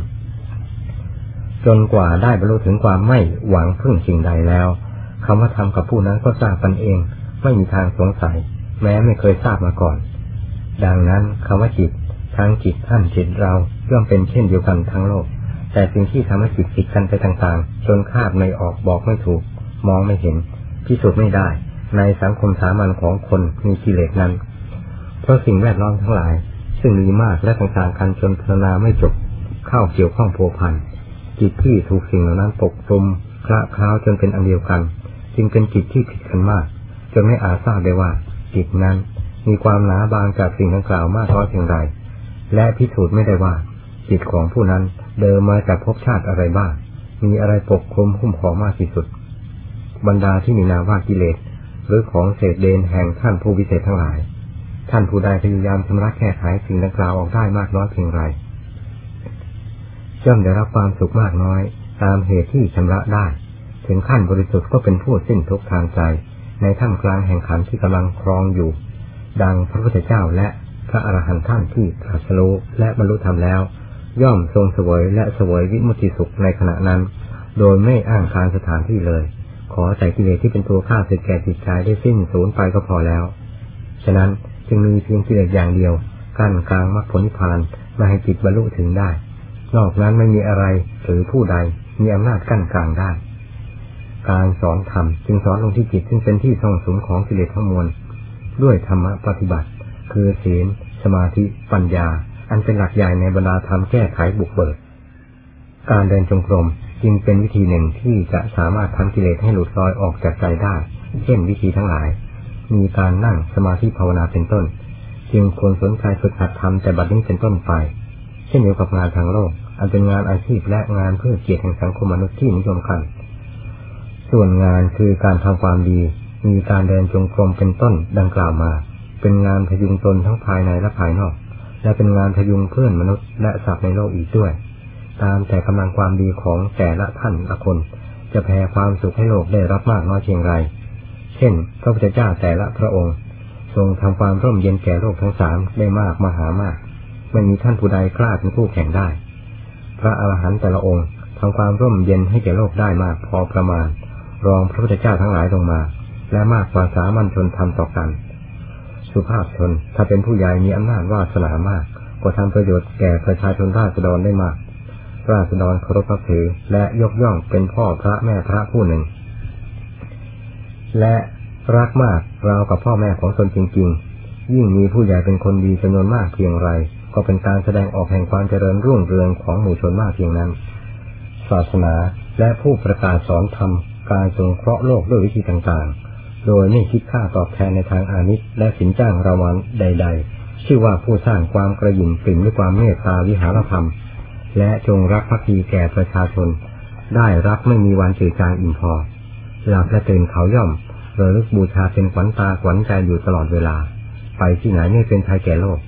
จนกว่าได้บรรลุถึงความไม่หวังพึ่งสิ่งใดแล้วคำว่าธรรมกับผู้นั้นก็ทราบกันเอง ไม่มีทางสงสัย แม้ไม่เคยทราบมาก่อน ดังนั้นคำว่าจิตทั้งจิตท่านจิตเรา ย่อมเป็นเช่นเดียวกันทั้งโลก แต่สิ่งที่ทำให้จิตติดกันไปต่างๆ จนคาดไม่ออกบอกไม่ถูก มองไม่เห็น พิสูจน์ไม่ได้ ในสังคมสามัญของคนมีกิเลสนั้น เพราะสิ่งแวดล้อมทั้งหลาย ซึ่งมีมากและต่างๆกันจนพรรณนาไม่จบ เข้าเกี่ยวข้องโผพันจิตที่ถูกสิ่งเหล่านั้นปกคลุมคละคล้าวจนเป็นอันเดียวกัน จึงเป็นจิตที่ผิดกันมาก จนไม่อาจทราบได้ว่า จิตนั้นมีความหนาบางจากสิ่งดังกล่าวมากน้อยเพียงไรและพิสูจน์ไม่ได้ว่า จิตของผู้นั้นเดิมมาจากภพชาติอะไรบ้าง มีอะไรปกคลุมหุ้มห่อมากที่สุด บรรดาที่มีนาว่ากิเลส หรือของเศษเดนแห่งท่านผู้วิเศษทั้งหลาย ท่านผู้ใดพยายามชำระแก้ไขสิ่งดังกล่าวออกได้มากน้อยเพียงไรย่อมได้รับความสุขมากน้อย ตามเหตุที่ชำระได้ ถึงขั้นบริสุทธิ์ก็เป็นผู้สิ้นทุกทางใจ ในท่ามกลางแห่งขันที่กำลังครองอยู่ ดังพระพุทธเจ้าและพระอรหันต์ท่านที่ตรัสรู้และบรรลุธรรมแล้ว ย่อมทรงเสวยและเสวยวิมุติสุขในขณะนั้น โดยไม่อ้างคารสถานที่เลย ขอแต่กิเลสที่เป็นตัวฆ่าสึกแก่จิตใจได้สิ้นสูญไปก็พอแล้ว ฉะนั้นจึงมีเพียงกิเลสอย่างเดียว กั้นกลางมรรคผลนิพพานม่ให้จิตบรรลุถึงได้ นอกนั้นไม่มีอะไรหรือผู้ใดมีอำนาจกั้นกลางได้ การสอนธรรมจึงสอนลงที่จิตซึ่งเป็นที่ทรงสุมของกิเลสทั้งมวลด้วยธรรมปฏิบัติ คือศีล สมาธิ ปัญญา อันเป็นหลักใหญ่ในบรรดาธรรมแก้ไขบุกเบิก การเดินจงกรมจึงเป็นวิธีหนึ่งที่จะสามารถทำกิเลสให้หลุดลอยออกจากใจได้ เช่นวิธีทั้งหลาย มีการนั่งสมาธิภาวนาเป็นต้น จึงควรสนใจฝึกหัดทำแต่บัดนี้เป็นต้นไป เช่นเดียวกับงานทางโลก อันเป็นงานอาชีพและงานเพื่อเกียรติแห่งสังคมมนุษย์ที่นิยมกัน ส่วนงานคือการทำความดี มีการเดินจงกรมเป็นต้นดังกล่าวมา เป็นงานพยุงตนทั้งภายในและภายนอก และเป็นงานพยุงเพื่อนมนุษย์และสัตว์ในโลกอีกด้วย ตามแต่กำลังความดีของแต่ละท่านละคน จะแผ่ความสุขให้โลกได้รับมากน้อยเพียงไร เช่น พระพุทธเจ้าแต่ละพระองค์ ทรงทำความร่มเย็นแก่โลกทั้งสามได้มากมหามาก ไม่มีท่านผู้ใดกล้าเป็นผู้แข่งได้ พระอรหันต์แต่ละองค์ทำความร่มเย็นให้แก่โลกได้มากพอประมาณ รองพระพุทธเจ้าทั้งหลายลงมา และมากกว่าสามัญชนทำต่อกัน สุภาพชน ถ้าเป็นผู้ใหญ่มีอำนาจวาสนามาก ก็ทำประโยชน์แก่ประชาชนราษฎรได้มาก ราษฎรเคารพนับถือ และยกย่องเป็นพ่อพระแม่พระผู้หนึ่ง และรักมากราวกับพ่อแม่ของตนจริง ๆ ยิ่งมีผู้ใหญ่เป็นคนดีจำนวนมากเพียงไร ก็เป็นการแสดงออกแห่งความเจริญรุ่งเรืองของหมู่ชนมากเพียงนั้น ศาสนาและผู้ประกาศสอนธรรมการสงเคราะห์โลกด้วยวิธีต่างๆ โดยไม่คิดค่าตอบแทนในทางอานิสและสินจ้างรางวัลใด ๆ ชื่อว่าผู้สร้างความกระยิ่มปริ่มด้วยความเมตตาวิหารธรรม และจงรักภักดีแก่ประชาชน ได้รับไม่มีวันจืดจางอิ่มพอ หลับและตื่นเขาย่อมระลึกบูชาเป็นขวัญตาขวัญใจอยู่ตลอดเวลา ไปที่ไหนไม่เป็นภัยแก่โลก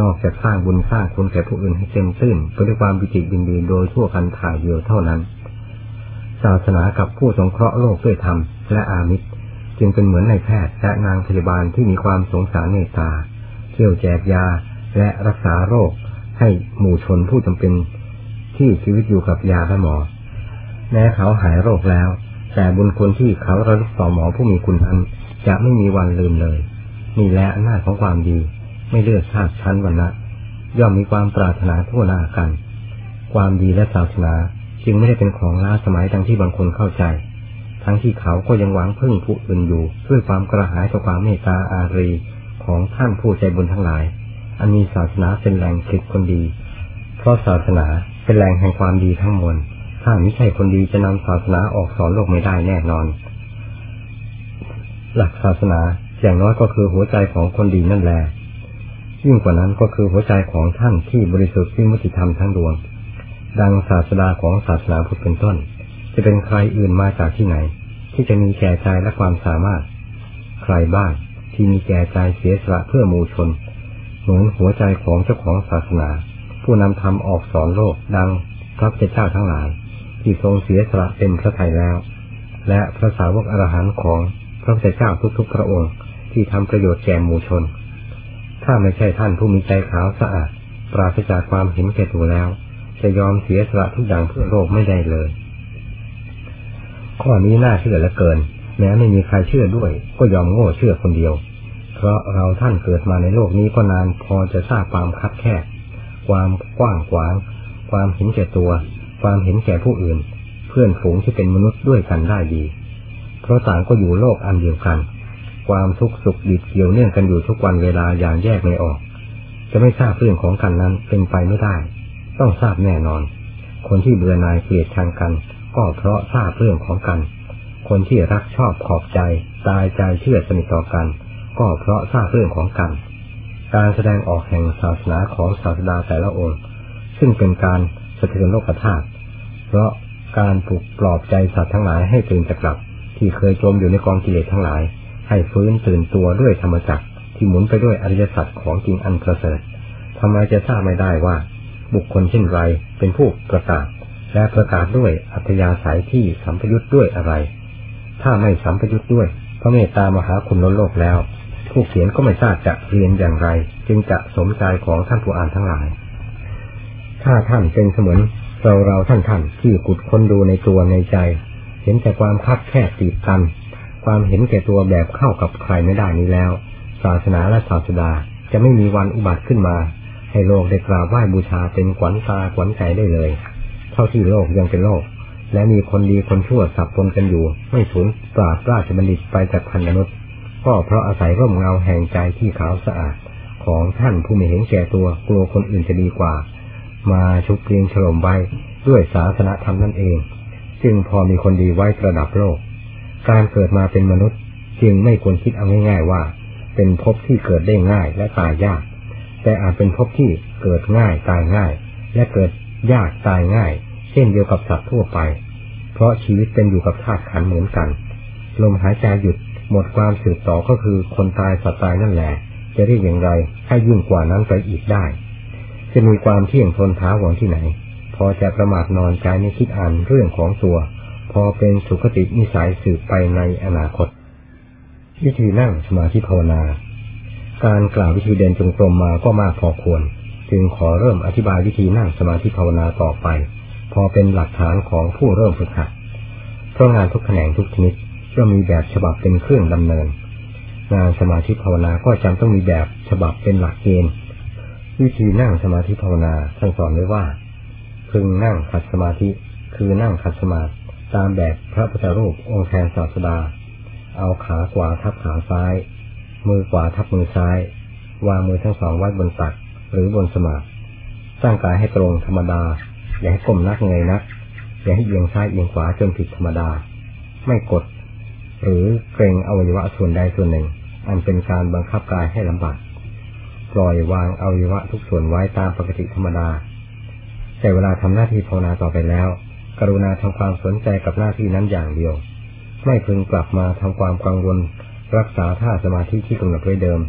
นอกจากสร้างบุญสร้างคุณแก่ผู้อื่นให้เต็มตื้นไปด้วยความบิจิบินดีโดยทั่วกันถ่ายเดียวเท่านั้น ศาสนากับผู้สงเคราะห์โลกด้วยธรรมและอามิตร จึงเป็นเหมือนในแพทย์และนางพยาบาลที่มีความสงสารเมตตา เที่ยวแจกยาและรักษาโรค ให้หมู่ชนผู้จำเป็นที่ชีวิตอยู่กับยาและหมอ แม้เขาหายโรคแล้ว แต่บุญคุณที่เขาระลึกต่อหมอผู้มีคุณนั้นจะไม่มีวันลืมเลยนี่แหละหน้าของความดี ไม่เลือกชาติชั้นวันละย่อมมีความปรารถนาทั่วหน้ากัน ความดีและศาสนาจึงไม่ได้เป็นของล้าสมัยดังที่บางคนเข้าใจ ทั้งที่เขาก็ยังหวังพึ่งผู้อื่นอยู่ ด้วยความกระหายต่อความเมตตาอารีของท่านผู้ใจบุญทั้งหลาย อันมีศาสนาเป็นแหล่งคิดคนดี เพราะศาสนาเป็นแหล่งแห่งความดีทั้งมวล ถ้าไม่ใช่คนดีจะนำศาสนาออกสอนโลกไม่ได้แน่นอน หลักศาสนาอย่างน้อยก็คือหัวใจของคนดีนั่นแหละยิ่งกว่านั้นก็คือหัวใจของท่านที่บริสุทธิ์ที่มุติธรรมทั้งดวง ดังศาสดาของศาสนาพุทธเป็นต้น จะเป็นใครอื่นมาจากที่ไหน ที่จะมีแก่ใจและความสามารถ ใครบ้างที่มีแก่ใจเสียสละเพื่อมูชน เหมือนหัวใจของเจ้าของศาสนา ผู้นำธรรมออกสอนโลกดังพระเจ้าทั้งหลาย ที่ทรงเสียสละเต็มพระทัยแล้ว และพระสาวกอรหันต์ของพระพุทธเจ้าทุกๆ พระองค์ ที่ทำประโยชน์แก่มูชน ถ้าไม่ใช่ท่านผู้มีใจขาวสะอาด ปราศจากความเห็นแก่ตัวแล้ว จะยอมเสียสละทุกอย่างเพื่อโลกไม่ได้เลย ข้อนี้น่าเชื่อเหลือเกิน แม้ไม่มีใครเชื่อด้วย ก็ยอมโง่เชื่อคนเดียว เพราะเราท่านเกิดมาในโลกนี้ก็นานพอจะทราบความคับแคบความกว้างขวาง ความเห็นแก่ตัว ความเห็นแก่ผู้อื่น เพื่อนฝูงที่เป็นมนุษย์ด้วยกันได้ดี เพราะต่างก็อยู่โลกอันเดียวกัน ความทุกข์สุขดิบเกี่ยวเนื่องกันอยู่ทุกวันเวลาอย่างแยกไม่ออก จะไม่ทราบเรื่องของกันนั้นเป็นไปไม่ได้ ต้องทราบแน่นอน คนที่เบื่อหน่ายเกลียดชังกัน ก็เพราะทราบเรื่องของกัน คนที่รักชอบขอบใจ ตายใจเชื่อสนิทต่อกัน ก็เพราะทราบเรื่องของกัน การแสดงออกแห่งศาสนาของศาสดาแต่ละองค์ ซึ่งเป็นการสะเทือนโลกธาตุเพราะการปลุกปลอบใจสัตว์ทั้งหลายให้ตื่นจะกหลับ ที่เคยจมอยู่ในกองกิเลสทั้งหลาย ให้ฟื้นตื่นตัวด้วยธรรมจักรที่หมุนไปด้วยอริยสัจของจริงอันประเสริฐทำไมจะทราบไม่ได้ว่า บุคคลเช่นไรเป็นผู้ประกาศ และประกาศด้วยอัธยาศัยที่สัมพยุตด้วยอะไร ถ้าไม่สัมพยุตด้วย พระเมตตามหาคุณล้นโลกแล้ว ผู้เขียนก็ไม่ทราบจะเรียนอย่างไร จึงจะสมใจของท่านผู้อ่านทั้งหลาย ถ้าท่านเป็นเสมือนเราเราท่านท่านที่กุดคนดูในตัวในใจ เห็นแต่ความคับแคบตีบตัน ความเห็นแก่ตัวแบบเข้ากับใครไม่ได้นี้แล้ว ศาสนาและศาสดาจะไม่มีวันอุบัติขึ้นมา ให้โลกได้กราบไหว้บูชาเป็นขวัญตาขวัญใจได้เลย เท่าที่โลกยังเป็นโลก และมีคนดีคนชั่วสับปนกันอยู่ ไม่สูญปราดราชบัณฑิตไปจากพันมนุษย์ก็เพราะอาศัยร่มเงาแห่งใจที่ขาวสะอาด ของท่านผู้ไม่เห็นแก่ตัวกลัวคนอื่นจะดีกว่า มาชุบเลียงฉลมไว้ด้วยศาสนธรรมนั่นเอง จึงพอมีคนดีไว้ประดับโลก การเกิดมาเป็นมนุษย์จึงไม่ควรคิดเอาง่าย ๆว่า เป็นภพที่เกิดได้ง่ายและตายยาก แต่อาจเป็นภพที่เกิดง่ายตายง่าย และเกิดยากตายง่าย ช่นเดียวกับสัตว์ทั่วไป เพราะชีวิตเป็นอยู่กับธาตุขันเหมือนกัน ลมหายใจหยุดหมดความสืบต่อก็คือคนตายสัตว์ตายนั่นแหละ จะเรียกอย่างไรให้ยิ่งกว่านั้นไปอีกได้ จะมีความเที่ยงทนท้าหวังที่ไหน พอจะประมาทนอนใจในคิดอ่านเรื่องของตัว พอเป็นสุขตินิสัยสืบไปในอนาคต วิธีนั่งสมาธิภาวนา การกล่าววิธีเดินจงกรมมาก็มากพอควร จึงขอเริ่มอธิบายวิธีนั่งสมาธิภาวนาต่อไป พอเป็นหลักฐานของผู้เริ่มฝึกหัดเพราะงานทุกแขนงทุกชนิดย่อมมีแบบฉบับเป็นเครื่องดำเนิน งานสมาธิภาวนาก็จำต้องมีแบบฉบับเป็นหลักเกณฑ์ วิธีนั่งสมาธิภาวนาท่านสอนไว้ว่า พึงนั่งขัดสมาธิคือนั่งขัดสมาธิตามแบบพระพุทธรูปองค์แทนศาสดา เอาขาขวาทับขาซ้าย มือขวาทับมือซ้าย วางมือทั้งสองไว้บนตักหรือบนสมาธิตั้งกายให้ตรงธรรมดา อย่าให้ก้มนักเงยนัก อย่าให้เอียงซ้ายเอียงขวาจนผิดธรรมดา ไม่กด หรือเกรงอวัยวะส่วนใดส่วนหนึ่ง อันเป็นการบังคับกายให้ลำบากปล่อยวางอวัยวะทุกส่วนไว้ตามปกติธรรมดา แต่เวลาทำหน้าที่ภาวนาต่อไปแล้ว กรุณาทำความสนใจกับหน้าที่นั้นอย่างเดียว ไม่พึงกลับมาทำความกังวล รักษาท่าสมาธิที่กำหนดไว้เดิม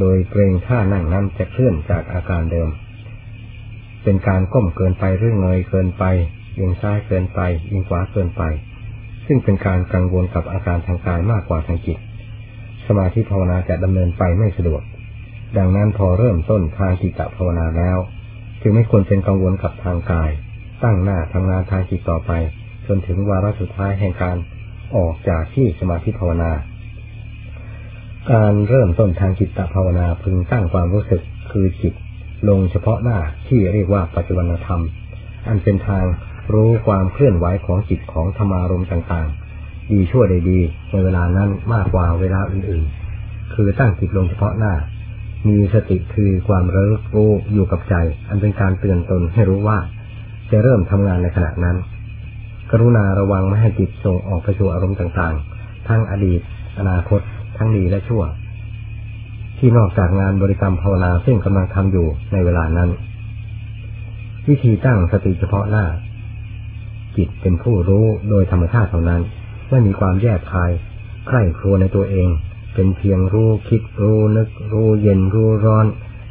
โดยเกรงท่านั่งนั้นจะเคลื่อนจากอาการเดิม เป็นการก้มเกินไปเรื่องเงยเกินไปยิงซ้ายเกินไปยิงขวาเกินไป ซึ่งเป็นการกังวลกับอาการทางกายมากกว่าทางจิต สมาธิภาวนาจะดำเนินไปไม่สะดวก ดังนั้นพอเริ่มต้นทางจิตภาวนาแล้ว จึงไม่ควรเป็นกังวลกับทางกาย ตั้งหน้าทำงานทางจิตต่อไป จนถึงวาระสุดท้ายแห่งการออกจากที่สมาธิภาวนา การเริ่มต้นทางจิตภาวนาพึงตั้งความรู้สึกคือจิต ลงเฉพาะหน้าที่เรียกว่าปัจจุบันธรรม อันเป็นทางรู้ความเคลื่อนไหวของจิตของธรรมารมต่างๆ ดีชั่วใดดีในเวลานั้นมากกว่าเวลาอื่นๆ คือตั้งจิตลงเฉพาะหน้า มีสติคือความระลึกรู้อยู่กับใจ อันเป็นการเตือนตนให้รู้ว่า จะเริ่มทำงานในขณะนั้น กรุณาระวังไม่ให้จิตส่งออกไปสู่อารมณ์ต่างๆ ทั้งอดีต อนาคต ทั้งดีและชั่ว ที่นอกจากงานบริกรรมภาวนาซึ่งกำลังทำอยู่ในเวลานั้น วิธีตั้งสติเฉพาะหน้า จิตเป็นผู้รู้โดยธรรมชาติเท่านั้น ไม่มีความแยกคาย ใคร่ครัวในตัวเอง เป็นเพียงรู้คิดรู้นึก รู้เย็นรู้ร้อน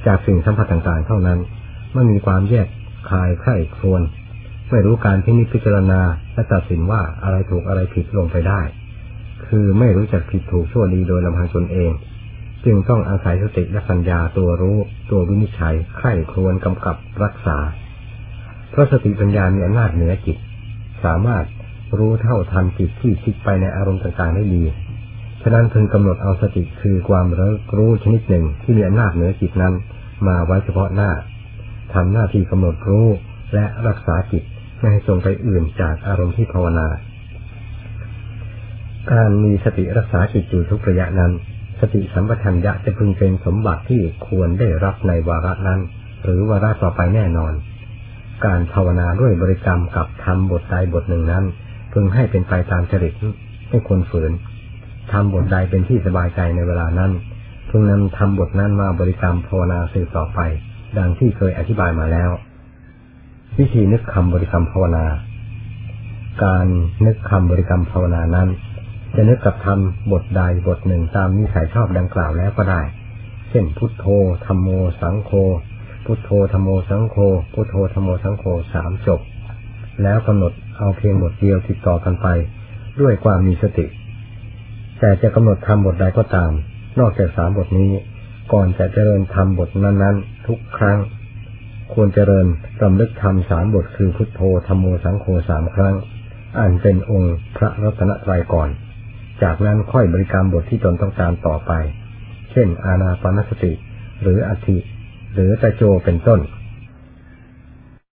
จากสิ่งสัมผัสต่างๆ เท่านั้น ไม่มีความแยกคายใคร่ครวญไม่รู้การพินิพิจารณาและตัดสินว่าอะไรถูกอะไรผิดลงไปได้ คือไม่รู้จักผิดถูกชั่วดีโดยลำพังตนเอง จึงต้องอาศัยสติและปัญญาตัวรู้ ตัววินิจฉัยใคร่ครวญกำกับรักษา เพราะสติปัญญามีอำนาจเหนือจิต สามารถรู้เท่าทันจิตที่คิดไปในอารมณ์ต่างๆได้ดี ฉะนั้นพึงกำหนดเอาสติคือความรู้ชนิดหนึ่งที่มีอำนาจเหนือจิตนั้น มาไว้เฉพาะหน้าทำหน้าที่กำหนดรู้และรักษาจิตไม่ให้ส่งไปอื่นจากอารมณ์ที่ภาวนา การมีสติรักษาจิตอยู่ทุกระยะนั้น สติสัมปชัญญะจะพึงเป็นสมบัติที่ควรได้รับในวาระนั้น หรือวาระต่อไปแน่นอน การภาวนาด้วยบริกรรมกับทำบทใดบทหนึ่งนั้น พึงให้เป็นไปตามจริตไม่ควรฝืนทำบทใดเป็นที่สบายใจในเวลานั้นพึงนำทำบทนั้นมาบริกรรมภาวนาสืบต่อไป ดังที่เคยอธิบายมาแล้ว วิธีนึกคำบริกรรมภาวนา การนึกคำบริกรรมภาวนานั้น จะนึกกับทำบทใดบทหนึ่งตามนิสัยชอบดังกล่าวแล้วก็ได้ เช่นพุทโธธรรมโมสังโฆ พุทโธธรรมโมสังโฆ พุทโธธรรมโมสังโฆสามจบ แล้วกำหนดเอาเพียงบทเดียวติดต่อกันไป ด้วยความมีสติ แต่จะกำหนดทำบทใดก็ตาม นอกจากสามบทนี้ ก่อนจะเจริญทำบทนั้นๆ ทุกครั้ง ควรเจริญรำลึกทำสามบทคือพุทโธธรรมโมสังโฆสามครั้ง อ่านเป็นองค์พระรัตนตรัยก่อน จากนั้นค่อยบริกรรมบทที่ตนต้องการต่อไป เช่น อานาปานสติ หรืออธิหรือตะโจเป็นต้น